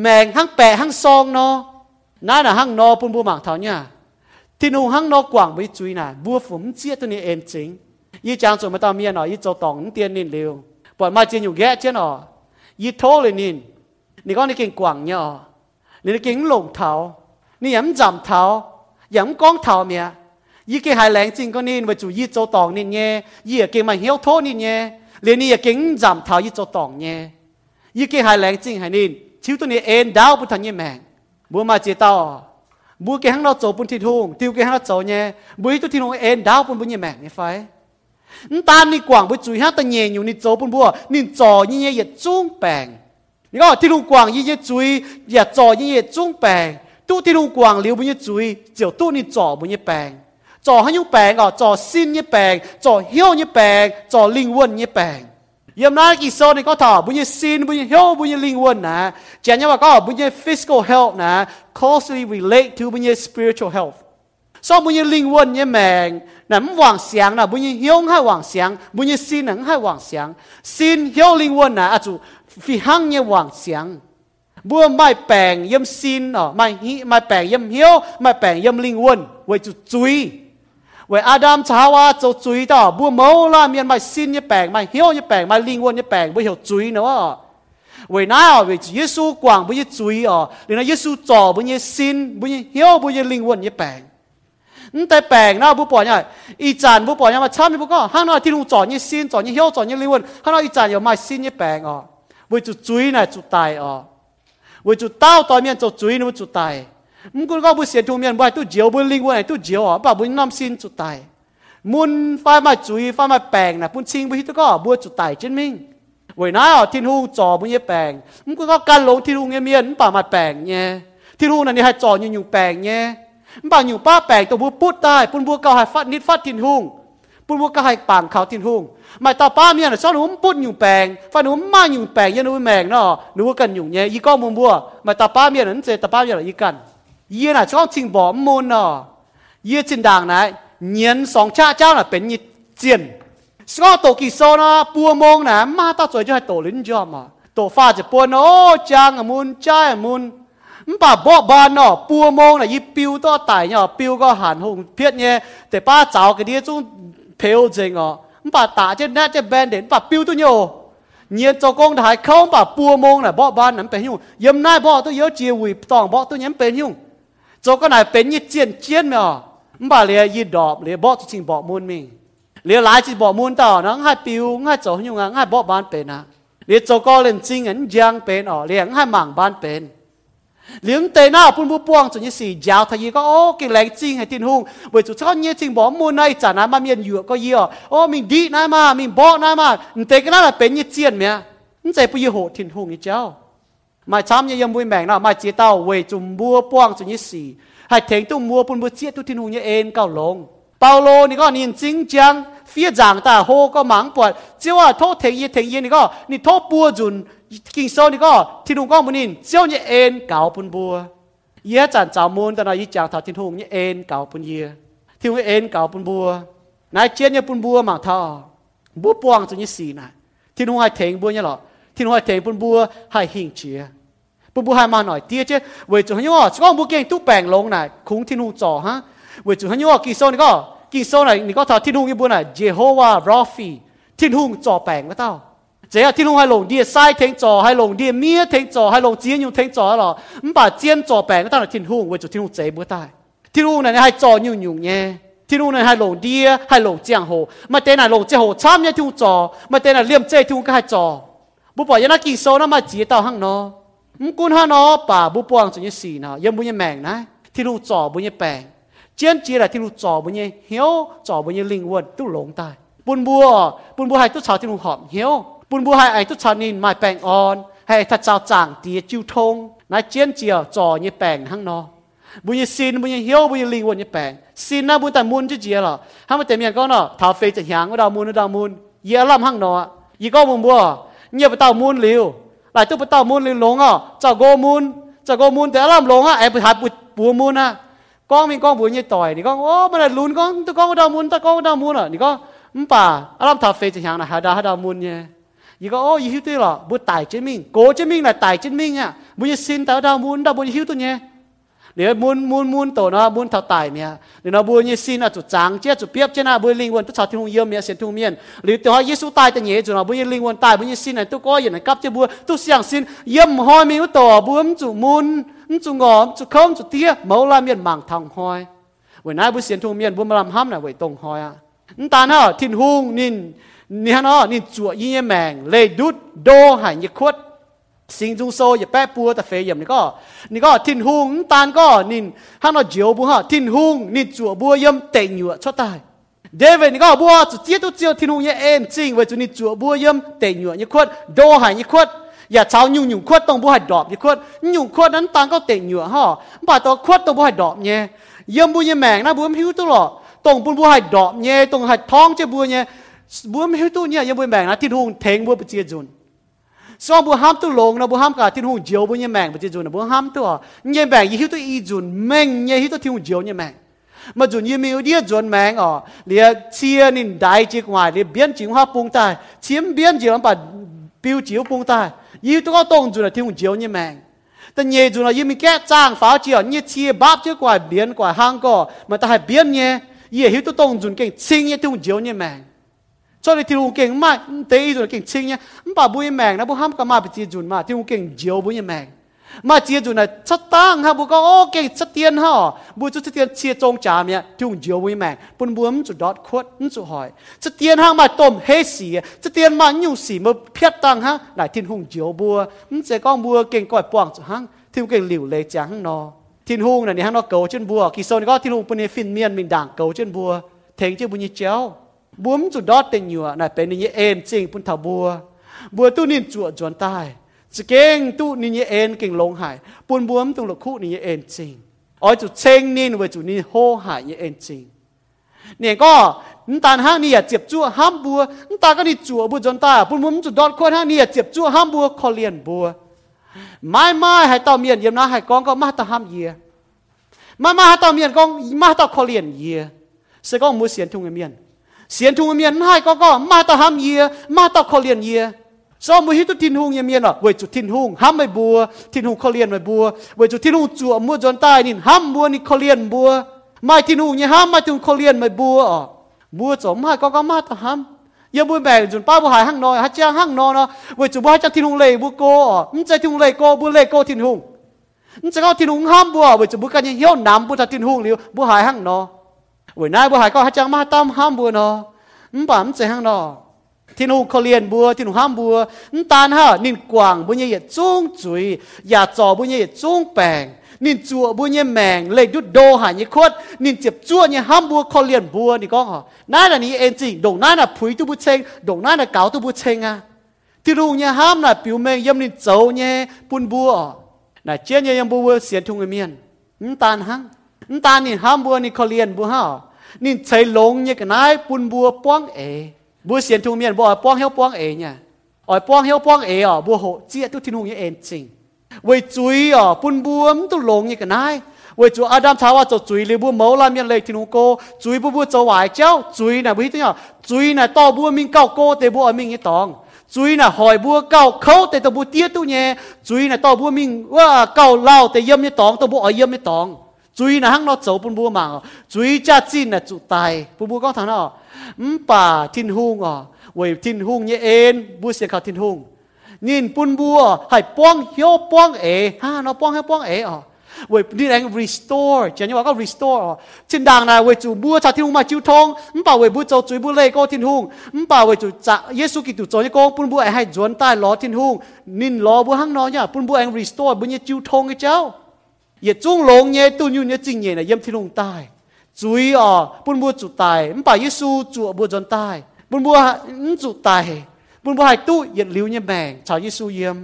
A: แมงทั้งแปะทั้งซองเนาะ nãy là hăng no bún bùa mạng thảo nha thì nung hăng no quảng với chui nè bùa phụng chia y chang rồi mà tao miên nó y cho tòng tiền nín liều bọn mà chỉ nhủ ghé chứ nó y thô lên nín nị con đi kinh quảng nhá nị kinh lồng thảo nị yếm giảm thảo yếm con thảo mẹ y cái hai lẹ́ng chính con nín với chủ y cho tòng nín nhé y ở kinh mà hiếu thô nín nhé liền y ở kinh giảm y cho tòng nhé y cái hai lẹ́ng chính hai nín chiếu tôi này em đau bút thằng nhé mẹ mà chỉ tao bố cái hàng nó chỗ bún thịt hùng tiêu cái hàng nó chỗ nhé bố tôi thịt hùng em đau bún bún nhẹ mẹ nhé phải ta ni quảng bố chui hát ta nhẹ nhiều ni chỗ bún bùa ni chỗ như nhẹ yết trung bèn ni có thịt hùng quảng như nhẹ chui yết chỗ như nhẹ trung bèn tu thịt hùng quảng liu bún nhẹ chui chiều tu ni chỗ bún nhẹ bèn chỗ hắn nhung bèn à chỗ xin nhẹ bèn chỗ hiếu nhẹ bèn chỗ linh quân nhẹ bèn ยามนั้นอีโซนี่ก็ถอบุญศีลบุญเฮลบุญลิงวนนะเจนยังว่าก็บุญ physical health นะ closely relate to บุญ spiritual health sao bu như linh quân như mèn nắm hoàng sáng là bu như hiếu hay hoàng sáng bu như xin nắng hay hoàng sáng xin hiếu linh quân là à chủ phi hăng như hoàng sáng bữa mai bèn yếm xin ở mai hi mai bèn yếm hiếu mai bèn yếm linh quân với chủ truy, với Adam cháu à cho truy đó bữa mẫu là miền mai xin như bèn mai hiếu như bèn mai linh quân như bèn bữa hiểu truy nữa vì nào vì Chúa Giêsu quảng bữa như chui ở nên là Giêsu trò bữa như xin bữa như hiếu bây như linh quân như bèn นแต่แปลงนะผู้ป่วยเนี่ยอีจานผู้ป่วยเนี่ยมาช้ามีผู้ก็ห้างนอที่ลุงจอดยี่สิ้นจอดยี่เหี้ยวจอดยี่ลิ้วนห้างนออีจานอยู่มาสิ้นยี่แปลงอ๋อวิจุจุยน่ะจุดตายอ๋อวิจุเต้าตอนเมียนจุจุยนู่นจุดตายมึงก็ไม่เสียทุ่มเมียนบ่าตู้เจียวบนลิ้วไหนตู้เจียวอ๋อบ่าบุญน้ำสิ้นจุดตายมุนฟ้ามาจุยฟ้ามาแปลงน่ะปุ่นชิงไปที่ตู้ก็บัวจุดตายเช่นมิ่งเว้ยน้าอ๋อที่งหูจอบุญยี่แปลงมึงก็การหลงที่ลุงเงี้ยเมียนป่ามาแปลงเนี่ยที่ลุงนั่นนี่ให้จออยู่อยู่แปลงเนี่ย ป่าอยู่ป้าแปลงตัวบัวปุดได้ปุ่นบัวก็ให้ฟัดนิดฟัดทินหูปุ่นบัวก็ให้ปางเขาทินหูไม่ต่อป้าเมียนซ้อนหุ่มปุ่นอยู่แปลงฟันหุ่มมาอยู่แปลงยันหุ่มแมงเนาะหนูกันอยู่เนี่ยอีก้อมุมบัวไม่ต่อป้าเมียนนั่นเจต่อป้าเมียนอีกันยี่น่ะช่องชิงบ่มูลเนาะยี่จินด่างนะเงียนสองชาเจ้าน่ะเป็นยี่เจียนสก็ตัวกี่โซนะปัวมงนะมาต่อจอยจะให้ตัวลิ้นจอมาตัวฟ้าจะปวนโอ้จางอะมุนจ้าอะมุนจายอะมงน่ bà bỏ bà nó bùa mông là y biểu to tài nhỏ biểu có hàn hùng biết nhé để ba cháu cái đi chúng phiêu dình ngọ bà tạ trên nét trên bên đến bà biểu tôi nhiều nhiên cho công thái không bà bùa mông là bỏ bà nắm bên nhung yếm nay bỏ tôi nhớ chia hủy tòng bỏ tôi nhắm bên nhung cho con này bên như chiến chiến mà bà lìa y đọp lìa bỏ tôi trình bỏ môn mình lìa lái chỉ bỏ môn tao nó hai biểu hai cháu nhung hai bỏ bán bên à lìa cho con lên chinh ảnh giang bên ở lìa hai mảng bán bên ลียโจก็เล่นจริงอันยังเป็นอ๋อเลียหน้านเป็นเลี้ยงเตน่าปุ่นบุป้วงจนยี่สี่ยาวทะยีก็โอ้กินแรงจริงให้ตินหุงเวจุดช้อนยี่จริงบอกมูลในจานะมาเมียนอยู่ก็เยี่อ๋อโอ้มีดีนะมามีบอกนะมาเตก็น่าเป็นยี่เจียนเมียนี่ใจปุยโหตินหุงยี่เจ้ามาช้ำยังบุยแมงนะมาเจียเต้าเวจุมบัวป้วงจนยี่สี่ให้ถึงตุ้มมัวปุ่นบุเจียตุทินหูเนี่เอ็นเก้าลงเปาโลนี่ก็นี่จริงจังเฟียจางตาโฮก็หมังปวดเจ้าว่าโทษถึงยี่ถึงยี่นี่ก็นี่โทษปัวจุน กิงโซนี่ก็ทินหูก็มันนี่เจ้าเนี่ยเอ็นเก่าปุ่นบัวเยี่ยจันเจ้ามูลแต่นายจางถาทินหูเนี่ยเอ็นเก่าปุ่นเยี่ยทินหูเอ็นเก่าปุ่นบัวนายเจียนเนี่ยปุ่นบัวหมังท่อบัวปวงจนยี่สี่นะทินหูให้ ถึงบัวเนี่ยหรอทินหูให้ถึงปุ่นบัวให้หิงเชียปุ่นบัวให้มาหน่อยเตี้ยเจ้เวจุหันยอช่องบัวเก่งตู้แปลงลงน่ะคุ้งที่นูจ่อฮะเวจุหันยอกี่โซนี่ก็กี่โซน่ะนี่ก็ทอที่นูกี่บัวน่ะเยโฮวารอฟีที่นูจ่อแปลงก็เต้าเจ้าที่นูให้ลงเดี ปุ่นบัวให้ไอ้ทุชานินไม่แปลงอ่อนให้ทัดเจ้าจางตีจิ้วทงนายเจียนเจียวจ่อเนี่แปลงทั้งนอบุญศีลบุญเฮียวบุญยลิงวันยี่แปลงศินนะบุญแต่มุนจะเจียหรอถ้ามันแต่เมียนก็เนาะทาเฟยจะหยางก็ดาวมุนดาวมุนเยี่ยล่ำทั้งนอยี่ก็มุนบัวเงียบไปเต้ามุนลิวหลายตัวไปเต้ามุนเลยวลงอะจะโกมุนจะโกมุนแต่ล่ำลงอะไอ้ไปหาปุปูมุนนะก้องมีก้องบุญยี่ต่อยนี่ก้องโอ้มันลุ้นก้องตัวก้องดาวมุนตัวก้องดาวมุนอะนี่ก็มป่าอารมณ์ทาเฟจะหยางนะหาดาหาดาวมุนเนี่ย 伊讲哦，伊晓对了，不大证明，高证明来大证明啊，不要信到到 muốn à. đâu, muốn hiểu tôi nhé. Nếu muốn muốn muốn tổ nó muốn thảo tài mẹ, nếu nó muốn như xin là chủ tráng chết chủ biết chết là muốn linh hồn tôi sao thiên hùng yêu mẹ xin thiên miên. Nếu tôi hỏi Giêsu tài thì nhớ chủ nó muốn như linh hồn tài muốn như xin này tôi có gì này cấp cho bùa tôi 想 xin yếm hoi mình tổ bướm chủ muốn chủ ngòm chủ không chủ tia mẫu la miền mảng thằng hoi. Buổi nay bữa xin thiên miên bữa mà làm ham buổi tông hoi à. Ta nó thiên hùng nên nín nín nó nín chuột yên mèng lê đút đô hải nhiệt khuất สิงจุงโซอย่าแปะปัวแต่เฟยยมนี่ก็นี่ก็ทินหุงตานก็นินฮันเราเจียวบัวทินหุงนี่จัวบัวยมเตงอยู่ชดตายเดวิดนี่ก็บัวจุเจียตุเจียวทินหุงเยเอ็นจริงไว้จุนี่จัวบัวยมเตงอยู่นี่ขวดโดหายนี่ขวดอย่าเช้ายุ่งยุ่งขวดตรงบัวหายดอกนี่ขวดยุ่งขวดนั้นตานก็เตงอยู่ฮะบ่าตัวขวดตรงบัวหายดอกเนี่ยยมบัวยแมงนะบัวหิวตัวหรอตรงบัวหายดอกเนี่ยตรงหายท้องเจ้าบัวเนี่ย บัวหิวตัวเนี่ยยมบัวแมงนะทินหุงเทงบัวไปเจียจุน so bu ham tu long na bu ham ka tin hu jiao bu nye meng bu ji jun bu ham tu nye bang yi tu i jun meng nye hi tu tin hu jiao nye meng mà jun yi miu dia jun meng ở lia chia nin dai chi ngoài lia biến chính hoa bung tai chiếm biến chỉ làm bà biểu chiếu bung tai yi tu có tông jun là tin hu jiao nye meng แต่เยจุนยิ่งมีแก่จ้างฟ้าเจียวเนี่ยเชียบับเจ้ากว่าเบียนกว่าห้างก็มันแต่ให้เบียนเนี่ยเย่หิวตัวตรงจุนเก่งซิงเนี่ยที่หุ่นเจียวเนี่ยแมง Cho nên thiếu kinh mà tế rồi kinh chính nhá bà bùi mèng nó bùi ham cả mà bị chia dùn mà. Ông kinh diều bùi mèng mà chia dùn này, chất tăng ha bùi có ô kinh chất tiền ha. Bùi chút chất tiền chia trong trà mẹ ông diều bùi mèng bùi bùi chút đọt khuất chút hỏi. Chất tiền ha mà tôm hết xì chất tiền mà nhiều xì mà phiết tăng ha lại thiên hùng diều bùa sẽ con bùa kinh coi quảng chút hăng thiếu kinh liều lệ trắng nó. Thiên hùng này hăng nó cầu trên bùa. Kỳ sau này có thiên hùng này phiên miên mình đảng cầu trên bùa. Thèn chứ bùi như chéo. บวมจุดดอดเต็งอยู่น่ะเป็นนี่เอ็นจริงปุ่นถาบัวบัวตู้นินจวดจวนใตายจะเก่งตู้นี่เอ็นเก่งลงหายปุ่นบวมตุ้งหลกคู่นี่เอ็นจริงอ๋อจุดเชงนินเวจุดนี่โหหายนี่เอ็นจริงเนี่ยก็นตาห้างนี่อย่าเจ็บจั่วห้ามบัวนตาก็นี่จั่วบัวจนตาปุ่นบัวมจุดดอดคนห้างนี่อย่าเจ็บจั่วห้ามบัวคอเลียนบัวไม่ไม่ให้ต่อเมียนเยี่ยมนะให้กองก็มาต่อห้ามเยียมามาให้ต่อเมียนกองมาต่อคอเลียนเยียเสกองมือเสียนทุ่งเมียน เสียนทุงเมียนให้ก็ก็มาต่อหามเยียมาต่อเขาเรียนเยียสอมือฮิตุทินหุงเมียนอะเวจุทินหุงห้ามไม่บัวทินหุงเขาเรียนไม่บัวเวจุทินหุงจั่วมัวจนตายนี่ห้ามบัวนี่เขาเรียนบัวไม่ทินหุงเนี่ยห้ามไมาถึงเขาเรียนไม่บัวอะบัวจมให้ก็ก็มาต่อหามยังบัวแบ่งจนป้าบัวหายห้างนอยฮัจจ้างห้างนอเนาะเวจุบัวจะทินหุงเลยบัวโกอะมันจะทินหุงเลยโกบัวเลยโกทินหุงมันจะก็ทินหุงห้ามบัวเวจุบัวกันยังเหี้ยวน้ำบัวจะทินหุงหรือบัวหายห้างนอ วันายบัวหายก็ฮัจจ้างมาตามห้ามบัวเนาะมบ่มเจหังนอที่นูเขาเรียนบัวที่นูห้ามบัวนตานฮะนินกว่างบุญเย่จุ้งจุยอย่าจ่อบุญเย่จุ้งแปงนินจัวบุญเย่แมงเลยดุดโดหายคดนินเจ็บจั่วเนี่ยห้ามบัวเขาเรียนบัวนี่ก็ฮะนั่นอันนี้เองจริงดงนั่นน่ะผุยตุบุเชงดงนั่นน่ะเก่าตุบุเชงอะที่นูเนี่ยห้ามน่ะปิวแมงยำนินโจเนี่ยปุ่นบัวน่ะเจียเนี่ยยำบัวเสียนทุงเมียนนตานหัง ตานนี่ห้ามบัวนี่เขาเรียนบัวฮะนี่ใช้ลงเนี่ยกันนายปุ่นบัวป้องเอบัวเสียนทุงเมียนบัวป้องเฮียวป้องเอเนี่ยอ๋อป้องเฮียวป้องเออ๋อบัวโหเจี๊ยตุที่นุ่งเนี่ยเอ็นจริงไว้จุยอ๋อปุ่นบัวมันตุลงเนี่ยกันนายไว้จูอาดัมชาวว่าจะจุยเลยบัวเมาลามียนเลยที่นุ่งโกจุยบัวบัวจะไหวเจ้าจุยน่ะวิธีเนี่ยจุยน่ะต่อบัวมิงเก้าโกแต่บัวมิงยี่ตองจุยน่ะหอยบัวเก้าเขาแต่ตัวบัวเตี้ยตู้เนี่ยจุยน่ะต่อบัวมิงว่าเก้าเล่าแต่เยี่ยมยี่ตองตัวบัวอ๋อเยี่ยมยี่ตอง chui na hang nó chấu bún bùa mạng chui cha chi là trụ tài. Bún bùa có thằng nào? Ừm bà thiên hùng à vậy thiên hùng như en bùa sẽ khảo thiên hùng, nhìn bún bùa hãy bong hiếu bong ế. Ha nó bong hiếu bong ế à vậy đi anh restore. Chẳng như có restore à, trên đàng này vậy chú bùa cha thiên hùng mà chịu thông. Ừm bà vậy bùa chấu chui bùa lê có thiên hùng, ừm bà vậy chủ cha Giêsu Kitô cho những con bún bùa hãy chuẩn tai ló thiên hùng, nhìn ló bùa hang nó nhá. Bún bùa anh restore bùa như chịu thông cái cháu. อเนี่ยปุ่นบ่ให้ restore บ่เนี่ย照通嘅เจ้าอย่าจุ้งลงเนี่ยตุนอยู่เนี่ยจริงเนี่ยเยี่ยมที่ลงใต้จุยอ๋อปุ่นบ่จุตาย唔把耶稣主บ่จนใต้ปุ่นบ่唔จุตายปุ่นบ่ให้ตู้เหยียดลิ้วเนี่ยแบ่งชาวเยซูเยี่ยม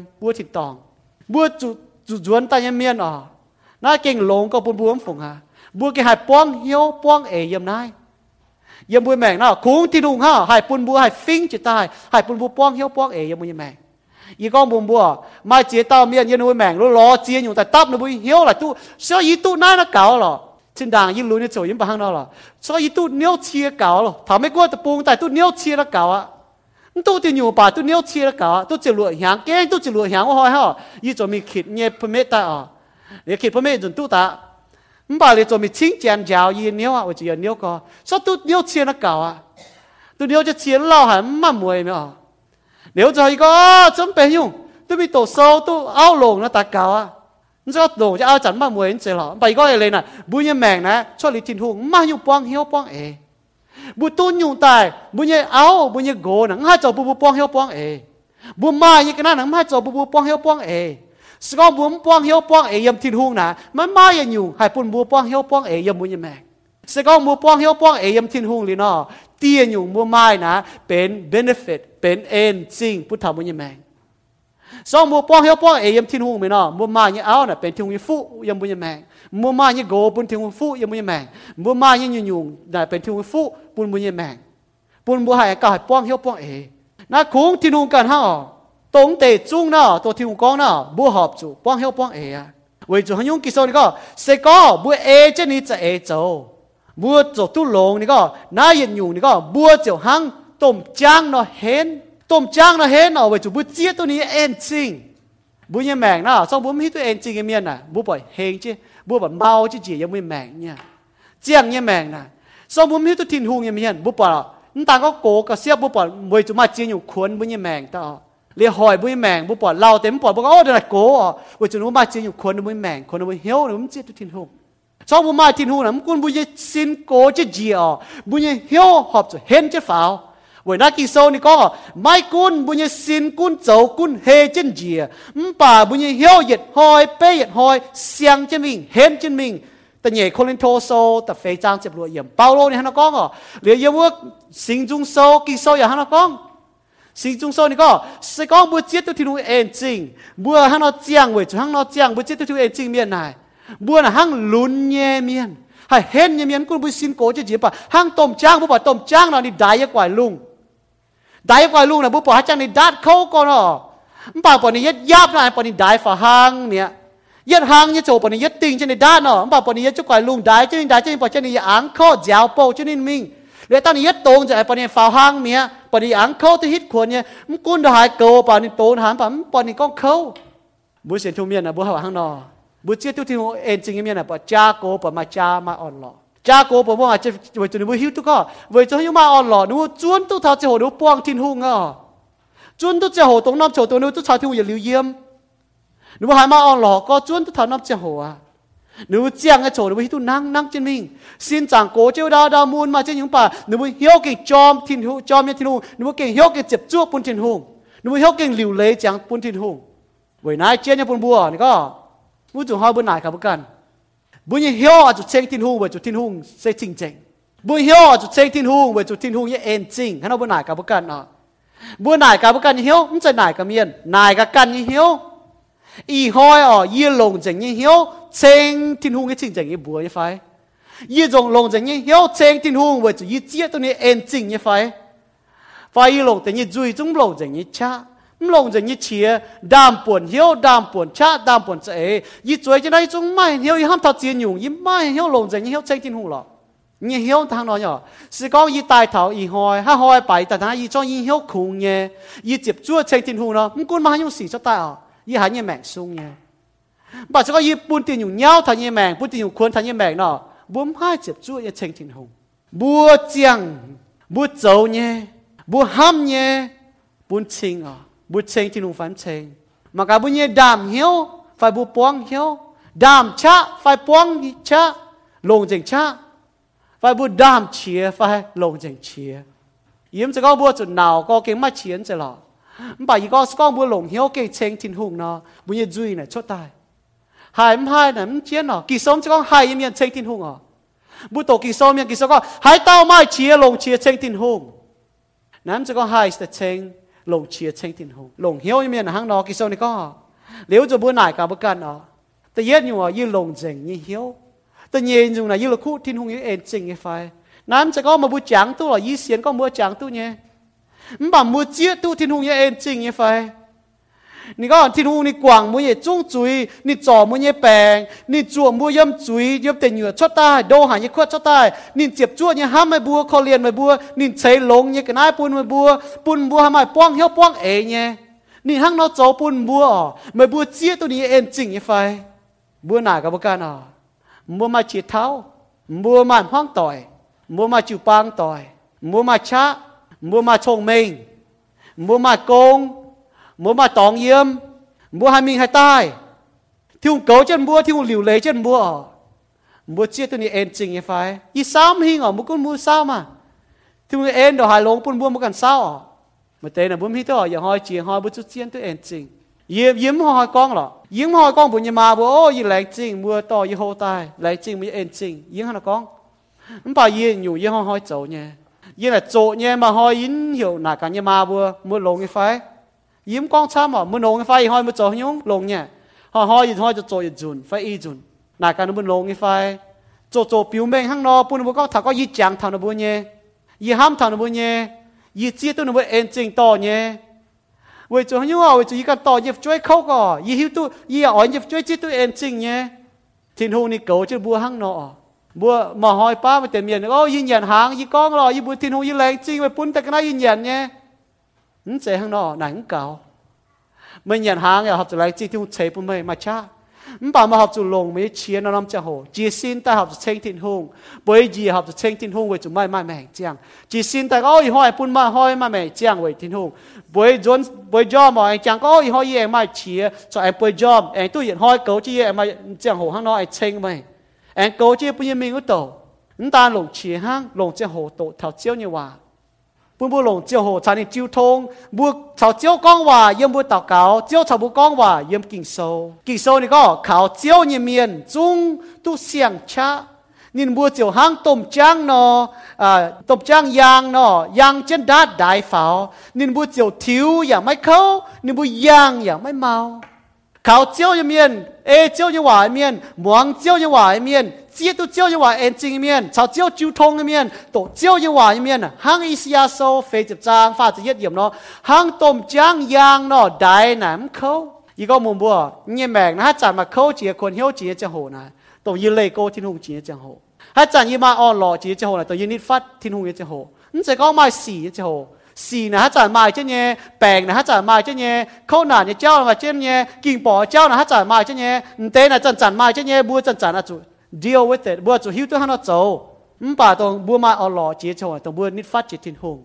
A: บ่ติดตองบ่จุจุจวนใต้เนี่ยเมียนอ๋อน่าเก่งลงก็ปุ่นบ่ฝงฮะบ่เก่งให้ป้องเหี่ยวป้องเอเยี่ยมนาย yếm bùi mèng nào cũng thì đúng ha hai bùn bùa hai phinh chỉ tai hai bùn bùa quang hiếu quang ế yếm bùi mèng y con bùn bùa mai chế tao miệng yếm bùi mèng lúc lo chế nhung tại tắp nó bùi hiếu là tu sao y tu nai nó cáo lo trên đàng y lùi nó chỗ yếm bà hang đó là sao y tu niêu chia cáo lo thảo mấy qua tập bùn tại tu niêu chia nó cáo á tu thì nhiều bà tu niêu chia nó cáo tu chỉ lùi hàng cái tu chỉ lùi hàng hoa ha y cho mình khịt nhẹ phê mê ta à để khịt phê mê dùn tu ta 唔把你做咪清简教伊鸟啊，或者有鸟个，所都鸟钱得搞啊，都鸟只钱老还唔乜梅咩？ 鸟就系个准备用，都咪到收都拗龙啦，大搞啊！你知龙就拗阵乜梅咁咯？第二个系你嗱，每日命咧出嚟天空，唔系用帮晓帮诶，每ต้น用大，每日拗每日过，嗱，唔系做步步帮晓帮诶，每买一个嗱，唔系做步步帮晓帮诶。สกอบุมป้องเหียวป้องเอยมทินหุงนะมันมาอย่างอยู่ให้ปุ่นบัวป้องเหียวป้องเอยมมุนยแมง สกอบัวป้องเหียวป้องเอยมทินหุงลีนอเตียนอยู่บัวไม้นะเป็น benefit เป็นเอ็นจริงพุทธมุนยแมงสองบัวป้องเหียวป้องเอยมทินหุงไม่นอบัวไม้เนี่ยเอาน่ะเป็นทินหุงฟูยมมุนยแมงบัวไม้เนี่ยโกปุ่นทินหุงฟูยมมุนยแมงบัวไม้เนี่ยยุ่งยุ่งน่ะเป็นทินหุงฟูปุ่นมุนยแมงปุ่นบัวให้ก็ให้ป้องเหียวป้องเอนะคุ้งทินหุงกันฮะ tổng tệ chung nào tổ thiên con nào bố hợp chủ quang hiệu quang ế à vì chủ hắn dùng kỳ sâu này có sẽ có bố ế chứ ní sẽ ế châu bố chủ tu lồng này có na yên nhung này có bố chủ hăng tôm trang nó hên tôm trang nó hên nào vì chủ bố chia tu ní บัวเจ้ตุหลงนี่ก็น่าเย็นอยู่นี่ก็บัวเจ้าหังต้มจ้างเนาะเห็นต้มจ้างเนาะเห็นเอาไว้จุบุวเจี๊ยตัวนี้เอ็นจริงบุญยังแมงนะสองบุญไม่ตัวเอ็นจริงเมียน่ะบุวปล่อยเฮงจีบัวแบบเมาจีจียังไม่แมงเนี่ยเจียงยังแมงน่ะสองบุญไม่ตัวทิ้นหงยังเมียนบุวปล่อยนั่ต่างก็โกกระเสียบบุวปล่อยบัวจุมาเจียงอยู่ขวนบุญยังแมงต่อเรียหอยบุญยแมงบุป่อดเราเต็มปอดบอกโอ้เดี๋ยวโก้ว่าจะนู้มาจริงอยู่ขวนบุ้ยแมงคนบุ้เหี้ยวหรือมัเจี๊ยบทุทินหง sau bu mai tin hu na kun bu ye sin ko che jia bu ye hiếu hop cho hen che phao buổi nát kỳ sâu ni có, mai cún bu nhé xin cún, chấu cún, hê chân dìa. Bà bu nhé hiếu yết hoi bê yết hoi xiang chân mình, hên chân mình. Ta nhảy khôn lên thô sâu, ta phê trang chụp lụa yếm. bao lô này hắn nó có ngỏ liệu yêu bước sinh dung sâu, kỳ sâu yà hắn nó có sinh dung sâu ni có, sẽ có bữa chết tôi thì nó ên trình bữa hắn nó chiang với hắn nó chiang bữa chết tôi thì ên trình miền này. บัวหังลุนเยเมียนให้เห็นเยเมียนกุบุสินโกจะจีบปะหังต้มจ้างบุปะต้มจ้างเรานี่ได้กว่าลุงได้กว่าลุงนะบุปะหัจังในี่ดัดเขาก็เนาะมป่าปนี่ยัดยับนะปนี่ได้ฝ่าหังเนี่ยยัดหางยัดโจปนี่ยัดติงเช่นในด้านเนาะบ่าปนี่ยัดจุกไกลุงได้เช่นได้เช่นปเช่นนี้อังข้อเจ้าโปเช่นนี้มิงเลยตอนนี้ยัดตรงจะไอ้ปนี่ฝ่าหางเนี่ยปนี่อังข้อที่ฮิตควรเนี่ยมันกุนหายเกลปนี่โตนหามปนี่ก้องเข้าบุเสียนทุ่มเมียนนะบุหาหางนอ bu chia tu thiên en chính em nè bà cha cố bà mà cha mà on lọ cha cố bà mà cha với tụi nó hiu tu có với cho hiu mà on lọ nó chuôn tu thao chơi hồ nó buông thiên hung à chuôn tu chơi hồ tông nam chỗ tôi nếu tu thao thiên hồ lưu yếm nếu hai mà on lọ có chuôn tu thao nam chơi hồ à nếu chiang cái chỗ nếu tu năng năng chân mình xin chàng cố chế đa đa muôn mà trên những bà nếu hiểu cái chom thiên hùng chom như thiên hùng nếu cái hiểu cái chụp chuốc bún thiên hùng nếu hiểu cái liều lấy chàng bún thiên hùng với nãy chia nhau bún bùa này có bu chu ha bu nai ka bu kan bu ni hyo chu cheng tin hung we chu tin hung se ching cheng bu hyo chu cheng tin hung we chu tin hung ye en ching hana bu nai ka bu kan a bu nai ka bu kan ni hyo mun chai nai ka mien nai ka kan ni hyo i hoi o ye long cheng ni hyo cheng tin hung ye ching cheng ye bu ye phai ye jong long cheng ni hyo cheng tin hung we chu ye chia tu ni en ching ye phai phai ye long te ni zui chung long cheng ni cha. ลงจะยี่เชียดามปวนเหี้ยวดามปวนชาดามปวนเจยี่จวยจะได้จงไม่เหี้ยวยี่ห้ามทัดเจียนอยู่ยี่ไม่เหี้ยวลงจะยี่เหี้ยวเช็งจินหูหรอยี่เหี้ยวทางนอนอยู่สิก้องยี่ตายเถาอีหอยห้าหอยไปแต่ทางยี่จ้องยี่เหี้ยวคุงเงี้ยยี่เจ็บจ้วเช็งจินหูเนาะมึงกูมาอยู่สี่จะตายอ่ะยี่หายยี่แมงซุงเงี้ยบ่จะก็ยี่ปุ่นตีนอยู่เงี้ยวทางยี่แมงปุ่นตีนอยู่ควนทางยี่แมงเนาะบุ้มห้าเจ็บจ้วยี่เช็งจินหูบัวเจียงบัวโจเงี้ยบัวห้ามเงี้ยปุ่นชิงอ่ะ บัวเชงทินหงฟันเชงมากาบุญเนี่ยดามเหี้ยวไฟบัวปวงเหี้ยว đàm cha phải buông cha lồng chừng cha phải bu đàm chia phải lồng chừng chia yếmจะก็บัวจุดหนาวก็เก่งมาเฉียนจะหรอบ่ายก็สก้องบัวหลงเหี้ยวเก่งเชงทินหุงเนาะบุญยจุยเนี่ยชดตายหายไม่หายเนี่ยมันเจียนเนาะกี่ส้มจะก็หายยังมีเชงทินหุงอ่ะบุตรกี่ส้มยังกี่ส้มก็หายเต้าไม้เชียลงเชียเชงทินหุงนั้นจะก็หายแต่เชง ลงเชียเชงทินหุงลงเหี้ยวยังมีหางเนาะกี่ส้มนี่ก็เลี้ยวจะบัวไหนกับบุกันเนาะแต่เย็ดอยู่อ่ะยืนลงเจงยี่เหี้ยวแต่เย็นอยู่นะยืนละคู่ทินหุงยี่เอ็นจริงยี่ไฟ nám sẽ có mà bút chẳng tu là ý xiên có mua chẳng tu nhé mà mua chia tu thiên hùng như em chính như phải 你讲天空你广冇嘢中嘴，你做冇嘢病，你做冇阴嘴，阴定药出带，都行一块出带，你接住你喊咪บัวเขาเรียน咪บัว你ใช้ลงเนี่ยกันไอ้ปุ่น咪บัวปุ่นบัวทำไมป้องเหี้ยวป้องเอ๋เนี่ยนี่ห้างนอโจปุ่นบัวอ๋อไม่บัวเจี๊ยตัวนี้เอ็นจริงยังไฟบัวหนากับบุกันอ๋อบัวมาฉีดเท้าบัวมาห้องต่อย mua mà chịu bang tỏi mua mà cha mua mà trông mình mua mà công mua mà tòng yếm mua hai mình hai tai. Thiếu cấu chân mua thiếu liều lấy chân mua mua chia tôi này en chừng như phải y sao mà hình ở mua con mua sao mà? Thiếu người en đồ hài lông pun mua mua cần sao à mà tên là bướm hít thôi giờ hỏi chuyện hỏi bữa chút chiến tôi en chừng yếm yếm hỏi con lọ, yếm hỏi con bữa nhà mà bố ô y lấy chừng mua to y hô tai. Lấy chừng mới en chừng yếm hả con. ยิ้มก้องช้ำอ่ะมันลงไฟห้อยมาจ่อหยงลงเนี่ยห้อยห้อยยืนห้อยจะจ่อยืนจุนไฟอีจุนหนาการมันลงไฟจ่อจ่อผิวเมงข้างนอกปุ่นบุก็ถ้าก็ยีจังทางนบุญเนี่ยยีห้ามทางนบุญเนี่ยยีเจี๊ยตัวนบุญเอ็นจริงต่อเนี่ยเวจูหยงอ่ะเวจูยีกันต่อยีช่วยเขาก่อยีหิวตัวยีอ่อนยีช่วยจีตัวเอ็นจริงเนี่ยทิ้งหูนี่เก๋จะบัวข้างนอกบัวมาหอยป้ามาเต็มเย็นโอ้ยินยันหางยีก้องรอยีบัวทิ้งหูยีแรงจริงไปปุ่นแต่ก็น่ายินยันเนี่ย นเจข้างนอกหนังเก่าไม่ยันหางอย่าหับจะไรจีที่หุ่นเชปุ่มไม่มาช้ามันป่ามาหับจุลงไม่เชียนน้ำจะโหจีสินแต่หับจะเชงทิ้นหงบ่อยจีหับจะเชงทิ้นหงไว้จุไม่ไม่แม่งเจียงจีสินแต่ก็อ้อยห้อยปุ่นมาห้อยมาแม่งเจียงไว้ทิ้นหงบ่อยจนบ่อยย่อมอ่อยจังก็อ้อยห้อยเองมาเชียจะไอ้บ่อยย่อมเองตู้เย็นห้อยเก๋าจีเองมาเจียงโหข้างนอกไอ้เชงไม่เองเก๋าจีปุ่นยังมีก็โตนั่นตาหลงเชียห้างหลงเจียงโหโตแถวเจียวเนี่ยว่า 半半龙照好，才能照通。不朝照讲话，也不祷告；照朝不讲话，也不经受。经受你讲靠照人面中都相差。nên mua chiều hang tôm trang nó à, tôm trang yang nó yang trên đá đại pháo nên mua chiều thiếu ya mai khâu nên mua yang ya mai mau khảo chiếu như miền ê chiếu như hoài miền muang chiếu như hoài miền 接都只有话眼睛一面，朝只有交通一面，都只有话一面呢。行一下手，飞着张，发着一点咯，行东江洋咯，大南口。一个木木，你明นะจันมาเข้าเจียคนเหี้ยวเจียจะโหนะตัวยืนเลโก้ที่นุ่งจียจะโหถ้าจันยีมาอ่อนหล่อจียจะโหนะตัวยืนนิดฟัดที่นุ่งจะโหนั่จะก็มาสีจะโหสีนะฮะจ่ามาเจ้นเนี้ยแปลงนะฮะจ่ามาเจ้นเนี้ยเข้าวหนาเนี่ยเจ้ามาเจ้นเนี้ยกิ่งปอเจ้านะฮะจ่ามาเจ้นเนี้ยเต้นะจันจันมาเช่เนี้ยบัวจันจันอาจุ deal with it บัวจะหิวตัวหันเจ้ามันป่าตรงบัวมาเอาหล่อเจี๊โชตรงบัวนิดฟัดจิตทินหง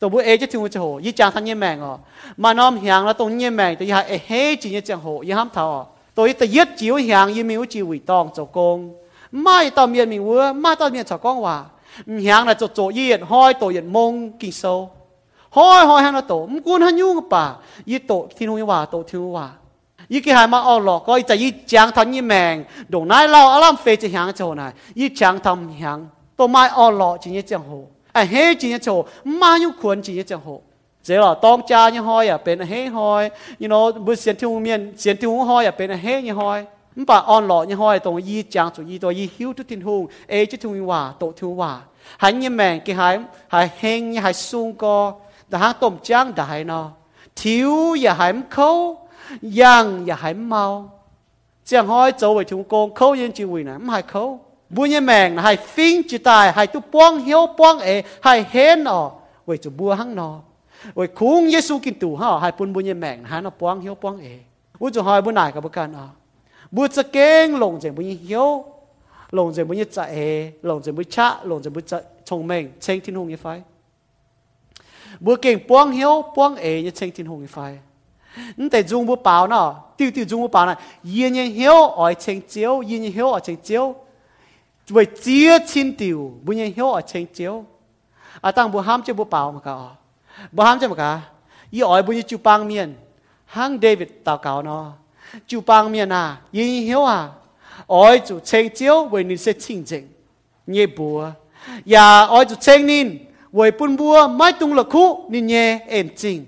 A: ตรงบัวเอจะถึงวันจะโหยี่จางทันเยี่ยแมงอ๋อมาน้อมหียงแล้วตรงเยี่ยแมงตัวยาเอเฮจีเนี่ยจังโหยี่ห้ามเท้าตัวยี่ตะยึดจิวเหียงยี่มิวจิวิตองเจ้ากงไม่ตอนเมียนมีวัวไม่ตอนเมียนเจ้ากงว่าหียงน่ะโจโจยี่เนห้อยตัวเห็นมงกี่โซห้อยห้อยหันเลาโตมกุนหันยุ่งป่ายี่โตที่นู่นว่าโตที่นู่นว่า รจริงๆจังโหเจ้าต้องจายี่หอยอ่ะเป็นเฮ้หอย you know บุเสียนที่หุ่นเมียนเสียนที่หุ่นหอยอ่ะเป็นเฮ้ยี่หอยมป่าอ่อนหลอกยี่หอยตรงยี่จางจุยี่ตัวยี่หิวทุกทินหุ่นเอจะทุ่งว่าโตทุ่งว่าหายยี่แมงกี่หายหายเฮงยี่หายซุงก็ đã hang tôm trắng đại nó thiếu ya hãm khâu yang ya hãy mau. Chẳng hỏi chỗ về chúng con khâu yên chỉ quỳ này hai khâu bùi nhẹ mèn là hai phim chỉ tài, hai tu bong hiếu bong ế, hai hén ở về chỗ bua hăng nọ về khung Giêsu kinh tủ ha hai bùn bùi nhẹ mèn hai nó bong hiếu bong ế. Bùi chỗ hỏi bùi này cả bùi căn à bùi sẽ kén lồng chẳng bùi hiếu lồng chẳng bùi chạy ế lồng chẳng bùi cha lồng chẳng bùi chạy, chồng mình trên thiên hùng như phái. Bùi kinh bong hiếu bong ế như trên thiên hùng như phái. 你得中不饱呢，丢丢中不饱呢，人人晓爱情招，人人晓爱情招，为接亲丢，不人晓爱情招，啊，当不喊就不饱嘛个，不喊就嘛个，伊爱不就帮面，喊 David 祷告呢，就帮面啊，人人晓啊，爱就情招为你些清净，你不啊，呀爱就青年为本不买东了苦，你也 ên 净。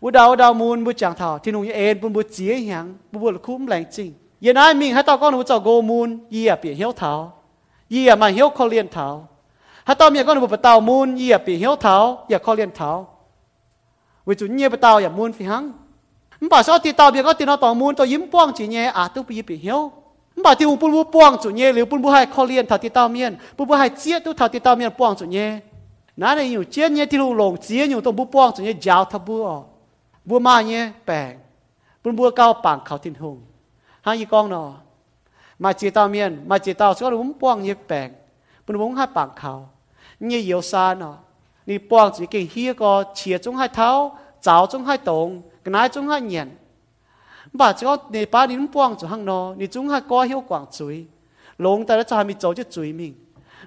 A: u đào đào muôn bu chẳng thảo, thì nung yên bu bu chia hàng bu bu khum lành chính yên ai mình, hãy tao con bu chào go muôn y à biển hiếu thảo. Y à mà hiếu khó liên thảo. Hãy tao miệng con bu tao muôn y à biển hiếu thảo, y à khó liên thảo. Với chủ nhiên bu tao y à muôn phi hăng. Bảo sao thì tao miệng có thì nó tao muôn tao yếm buông chỉ nhẹ à tu bị biển hiếu. Bà thì bu bu buông chủ nhẹ liệu bu bu hai khó liên thảo thì tao miệng bu bu hai chia tu thảo thì tao miệng buông chủ nhẹ nãy này nhiều chia nhẹ thì lu lồng chia nhiều tao bu buông chủ nhẹ giáo thao bu บัวมาเนี่ยแปลงปุ้นบัวเก้าปังเขาทิ้นหงหางยีกองนอมาจีเต้าเมียนมาจีเต้าสก็ผมป้องเนี่ยแปลงปุ้ญวงห้าปังเขาเนี่ยเยียวซาเนาะนี่ป้องสิเก่งเฮียก็เฉียจงให้เท้าเจ้าจงให้ตรงกนายจงให้เงียนบาดเจ้าในป้านี่ป้องจุห้างนอนี่จงให้ก้อเฮียวกว่างจุยลงแต่ละจามีโจจะจุยมิง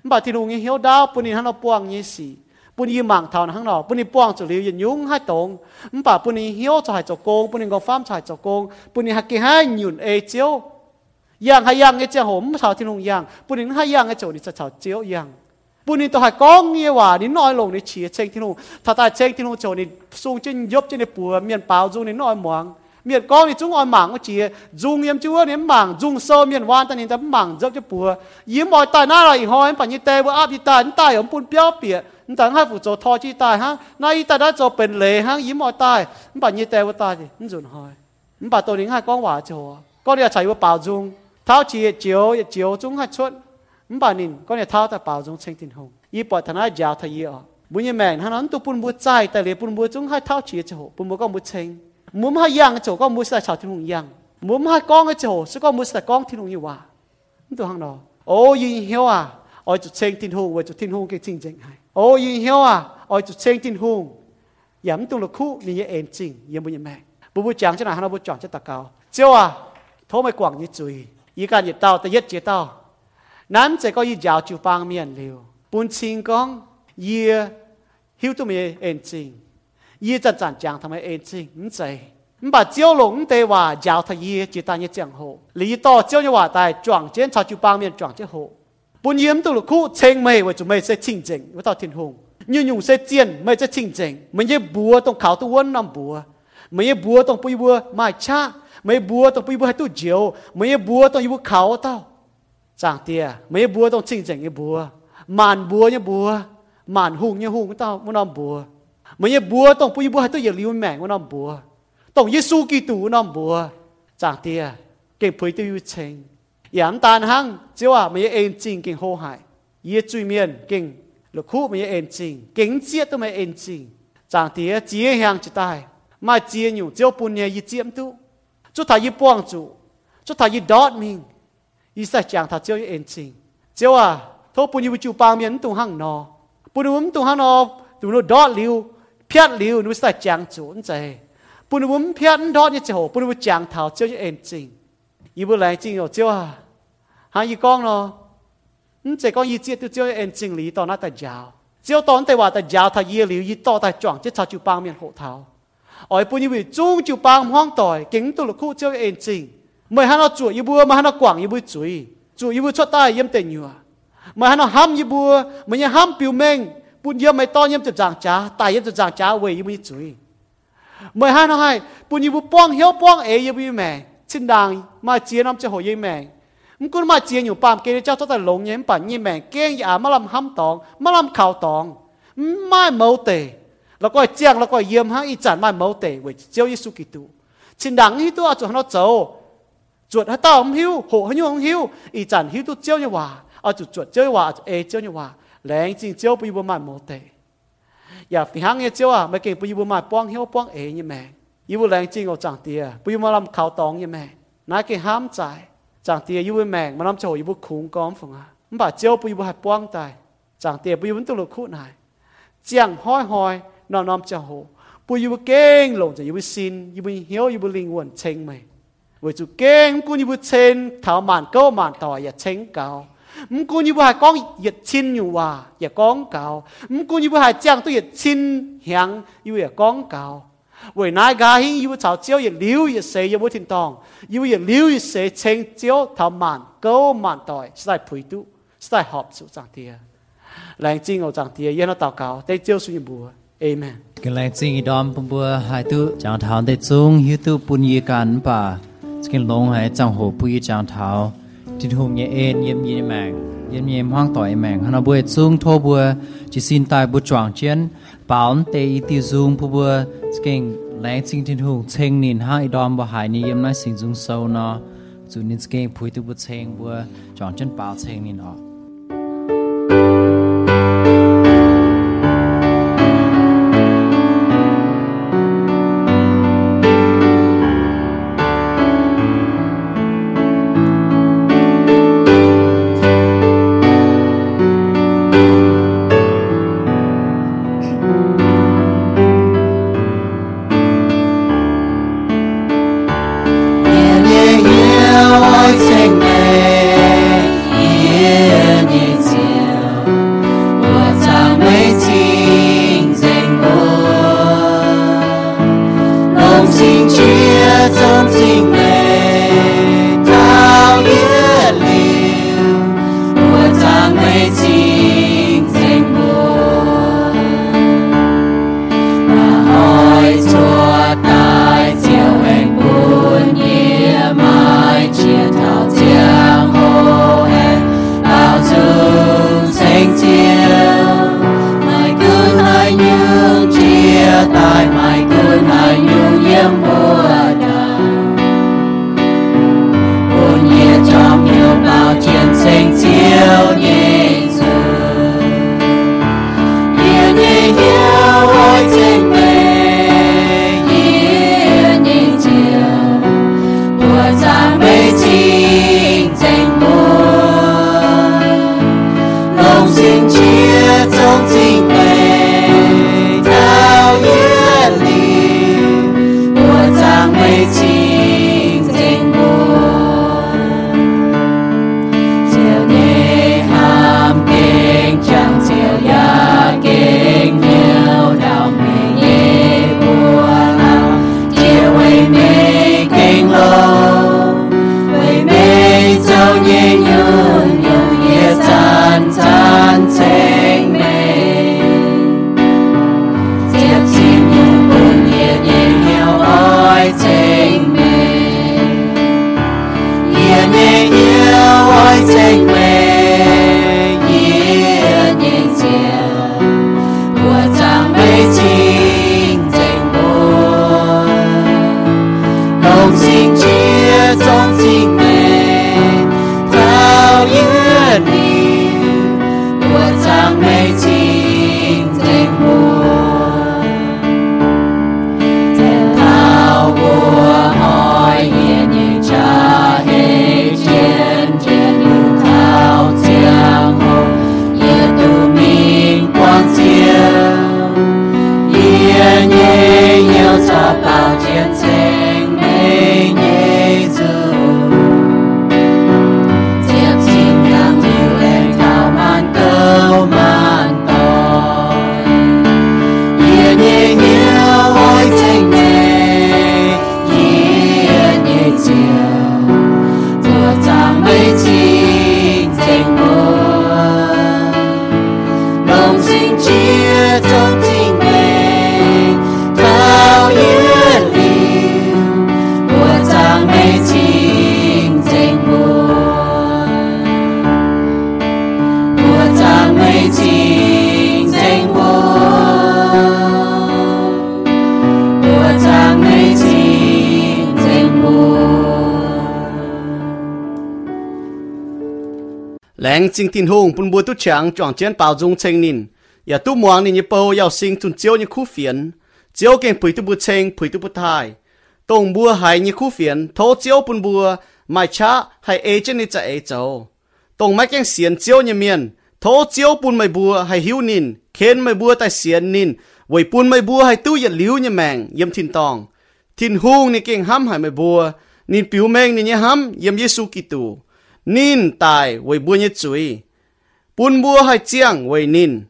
A: บาดที่ลุงเฮียวดาวปุ้นนี่ฮันเราป้องนี่ยสี่ dấu cho chuối mình bà thì lùng hiếu đau bún ni hắn nó quang như gì ปุ่นยี่มังเท่านั้นข้างนอกปุ่นยี่ป้วงจุลิวยินยุ่งให้ตรงมันป่าปุ่นยี่เหี้ยวจะให้จโกงปุ่นยี่กฟ้ามจะให้จโกงปุ่นยี่ฮักกี้ให้หยุ่นเอเจียวยังให้ยังเอเจียวผมชาวที่ลงยังปุ่นยี่ให้ยังเอเจียวนี่จะชาวเจียวยังปุ่นยี่ตัวให้กองเงี้ยว่านี่น้อยลงในเฉียเชงที่ลงถ้าตาเชงที่ลงโจนี่สูงจนยบจนในปัวเมียนเปล่าจูนี่น้อยหมวงเมียนกองนี่จุงอ่อนหมางก็เจียจุงเยี่ยมจัวเนี่ยหมางจุงโซเมียนวานตอนนี้จะหมางเจ้าจะปัวยิ้มอ่อยตายหน้าเราอีหอยปัญญาเตวอาบิตาตายผมปุ่นเปี้ยวเปีย 但哈副做拖住大哈，那伊大家做病例哈，淹我大，唔把伊帶我大嘅，唔准開，唔把到你哈講話做，嗰啲啊才會包裝，偷住照照中哈出，唔把你嗰啲偷得包裝清天空，伊把他那牙他伊啊，每日命哈นั้น都半冇債，但係半冇中哈偷住做，半冇講冇清，冇哈樣做，講冇曬朝天空樣，冇哈講嘅做，所以講冇曬講天空要話，唔到行咯，哦，應曉啊，我就清天空，我就天空嘅清淨係。哦，以后啊，我就先进婚，也唔懂得哭，你也安静，也不有咩，不不讲就哪，还不讲就打高，就啊，头没光你嘴，一家一到，第一接到，男这个一脚就帮面了，本清讲也，后都没安静，一阵阵讲他们安静，唔在。你把蛟龙的话，叫他一接当一讲好，你到蛟龙话在撞见他就帮面撞见好。 tin hùng yếm tung lục khu ni ye en ching yếm bu yếm mẹ bu bu chẳng cho nào hắn bu chọn cho ta cao chiêu à thô mày quảng như chui y can nhiệt tao ta yết chế tao nan sẽ có y giáo chú bang miền liu bún chinh con y hiếu tu mày en ching y chân chân chẳng tham mày en ching không chạy 唔把招龙地话教他伊就当一讲好，离到招你话带撞见朝就帮面撞就好。本严都了苦清美为准备些清净，我到天空。như nhung sẽ chiên mấy sẽ chỉnh chỉnh mấy cái bùa tông khảo tu quân năm bùa mấy cái bùa tông bùi bùa mai cha mấy bùa tông bùi bùa hay tu chiều mấy cái bùa tông bùa khảo tao chẳng tia mấy cái bùa tông chỉnh chỉnh cái bùa màn bùa như bùa màn hùng như hùng tao muốn năm bùa mấy cái bùa tông bùi bùa hay tu giờ liu mèn muốn năm bùa tông Giêsu Kitô năm bùa chẳng tia cái bùi tu yêu chỉnh อย่างตานหังเจ้าว่าไม่เอ็นจริงเก่งโหหายเยี่ยจุยเมียนเก่งหรือคู่ไม่เอ็นจริงเก่งเจี๊ยตัวไม่เอ็นจริงจางเตียเจียหางจะตายมาเจียอยู่เจ้าปุ่นเนี่ยยี่เจียมตุจุดถ่ายยี่ป้วงจุจุดถ่ายยี่ดอดมิงยี่ใส่จางถ่ายเจ้าเอ็นจริงเจ้าว่าทบปุ่นยี่จูปางเมียนตุงหังนอปุ่นวุ้มตุงหังนอตุงโนดอดลิวเพียดลิวนุใส่จางจุนใจปุ่นวุ้มเพียดดอดเนี่ยเจ้าปุ่นวุ้มจางถ่ายเจ้าเอ็นจริงยี่บุแรงจริงเจ้าว่า hai y con nó chỉ con y chia tiêu tiêu em chỉnh lý tao nó ta giáo chiếu tao tay hòa ta giáo ta y liu y tao ta chọn chứ sao chịu bao miền hộ thảo ở bên như vậy chung chịu bao hoang tỏi kính tu lục khu chiếu em chỉnh mời hắn nó chủ y bua mà hắn nó quảng y bùa chuối chủ y bùa cho ta yếm tên nhựa mà hắn nó ham y bua mà như ham biểu mình bùn yếm mày to yếm chụp giảng chá tài yếm chụp giảng chá về y bùa chuối mời hắn nó hay bùn y bùa bong hiếu bong ấy y bùa mẹ xin đàng mà chia năm cho hội y mẹ งกุนมาเจียงอยู่ปามเกเรเจ้าตั้งแต่หลงเย็นป่านยี่แม่เก้งอย่ามาลำห้ำตองมาลำข่าวตองไม่เมาเตแล้วก็เจียงแล้วก็เยี่ยมห้างอีจันไม่เมาเตเวเจ้ายิสุกิตู
D: ชินดังฮิตัวจวนเราเจ้าจุดให้ต้าอมหิวโหให้ยงหิวอีจันหิวตัวเจ้าเนี่ยว่าเอาจุดจวดเจ้าว่าเอเจ้าเนี่ยว่าแรงจริงเจ้าไปอยู่บนม่เมาเตอย่าฝีหงเนี่ยเจ้าอะไม่เก่งไปอยู่บนม่ป้องเฮียวป้องเอยี่แม่อยู่บนแรงจริงเอาจังเตียไปอยู่มาลำข่าวตองยี่แม่นายเก่งห้ามใจ 清朝头万九万代，是在陪都，是在学少长啲啊。靓知我长啲啊，因我祷告，对朝算唔
E: Amen。cái lẽ chỉ đom bùm bùa hai tu chẳng thảo để chung hiu tu bùn yi can bà cái lông hai chẳng hồ bùi chẳng thảo ที่ทุ่งเยเอ็นเยี่ยมยี่แมงเยี่ยมเยี่ยมห้างต่อยแมงฮันเอาบัวซุงโทบัวจิสินตายบุจวางเจียนป่าวเ 为哪家兴有朝只要流一些也不听当，有也流一些青椒头慢高慢代是在陪读，是在学做长啲啊。灵经我长啲，耶稣祷告，对耶稣一步，amen。个灵经一段半步，还都长头的中，有都半
B: 夜干吧，这个龙还长火不一长头，地图也暗，也迷茫，也迷茫ต่อยแมงฮานาบัวจุงโทบัวจิสินตายบุจวางเจียน ป่าวเชงนินออก 夜 nhiều
A: lãng tin hùng bùn bùa tu chẳng chọn chiến bảo dung chen nín ya tu muang nín bầu yao sinh tun chiếu như khu phiền. Chiếu keng pui tu bu chen pui tu bu thai. Tông bua hai như khu phiền thô chiếu bùn bua, mai cha hai ê chân ni cha ê châu tông mai keng xiên chiếu như miền thô chiếu bùn mai bua hai hiu nín khen mai bua tại xiên nín vậy bùn mai bua hai tu yết liu như mèng yếm tin tòng. Tin hùng ni keng ham hai mai bua, nín biểu mèng ni nhé ham yếm Giêsu Kitô nín tài vậy bùa như chuối bùn bùa hai chiang vậy nín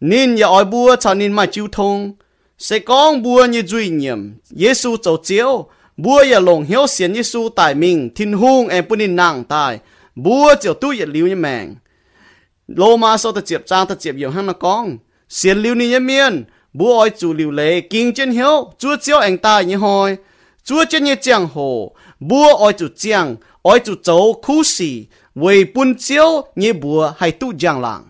A: nín ya oi bùa cho nín mai chiu thông sẽ con bùa như duy nhiệm Giêsu châu chiếu bùa ya lồng hiếu xiên Giêsu tài mình thiên hung em bùn nín nàng tài bùa chiều tu yết liu như mèng lô ma so ta chiệp trang ta chiệp nhiều hăng nó con xiên liu ni nhé miên bùa oi chủ liu lệ kinh chân hiếu chúa chiếu anh ta như hồi chúa chân như giang hồ bùa oi chủ giang oi chủ châu khu sĩ vì bún chiếu như bùa hay tu giang làng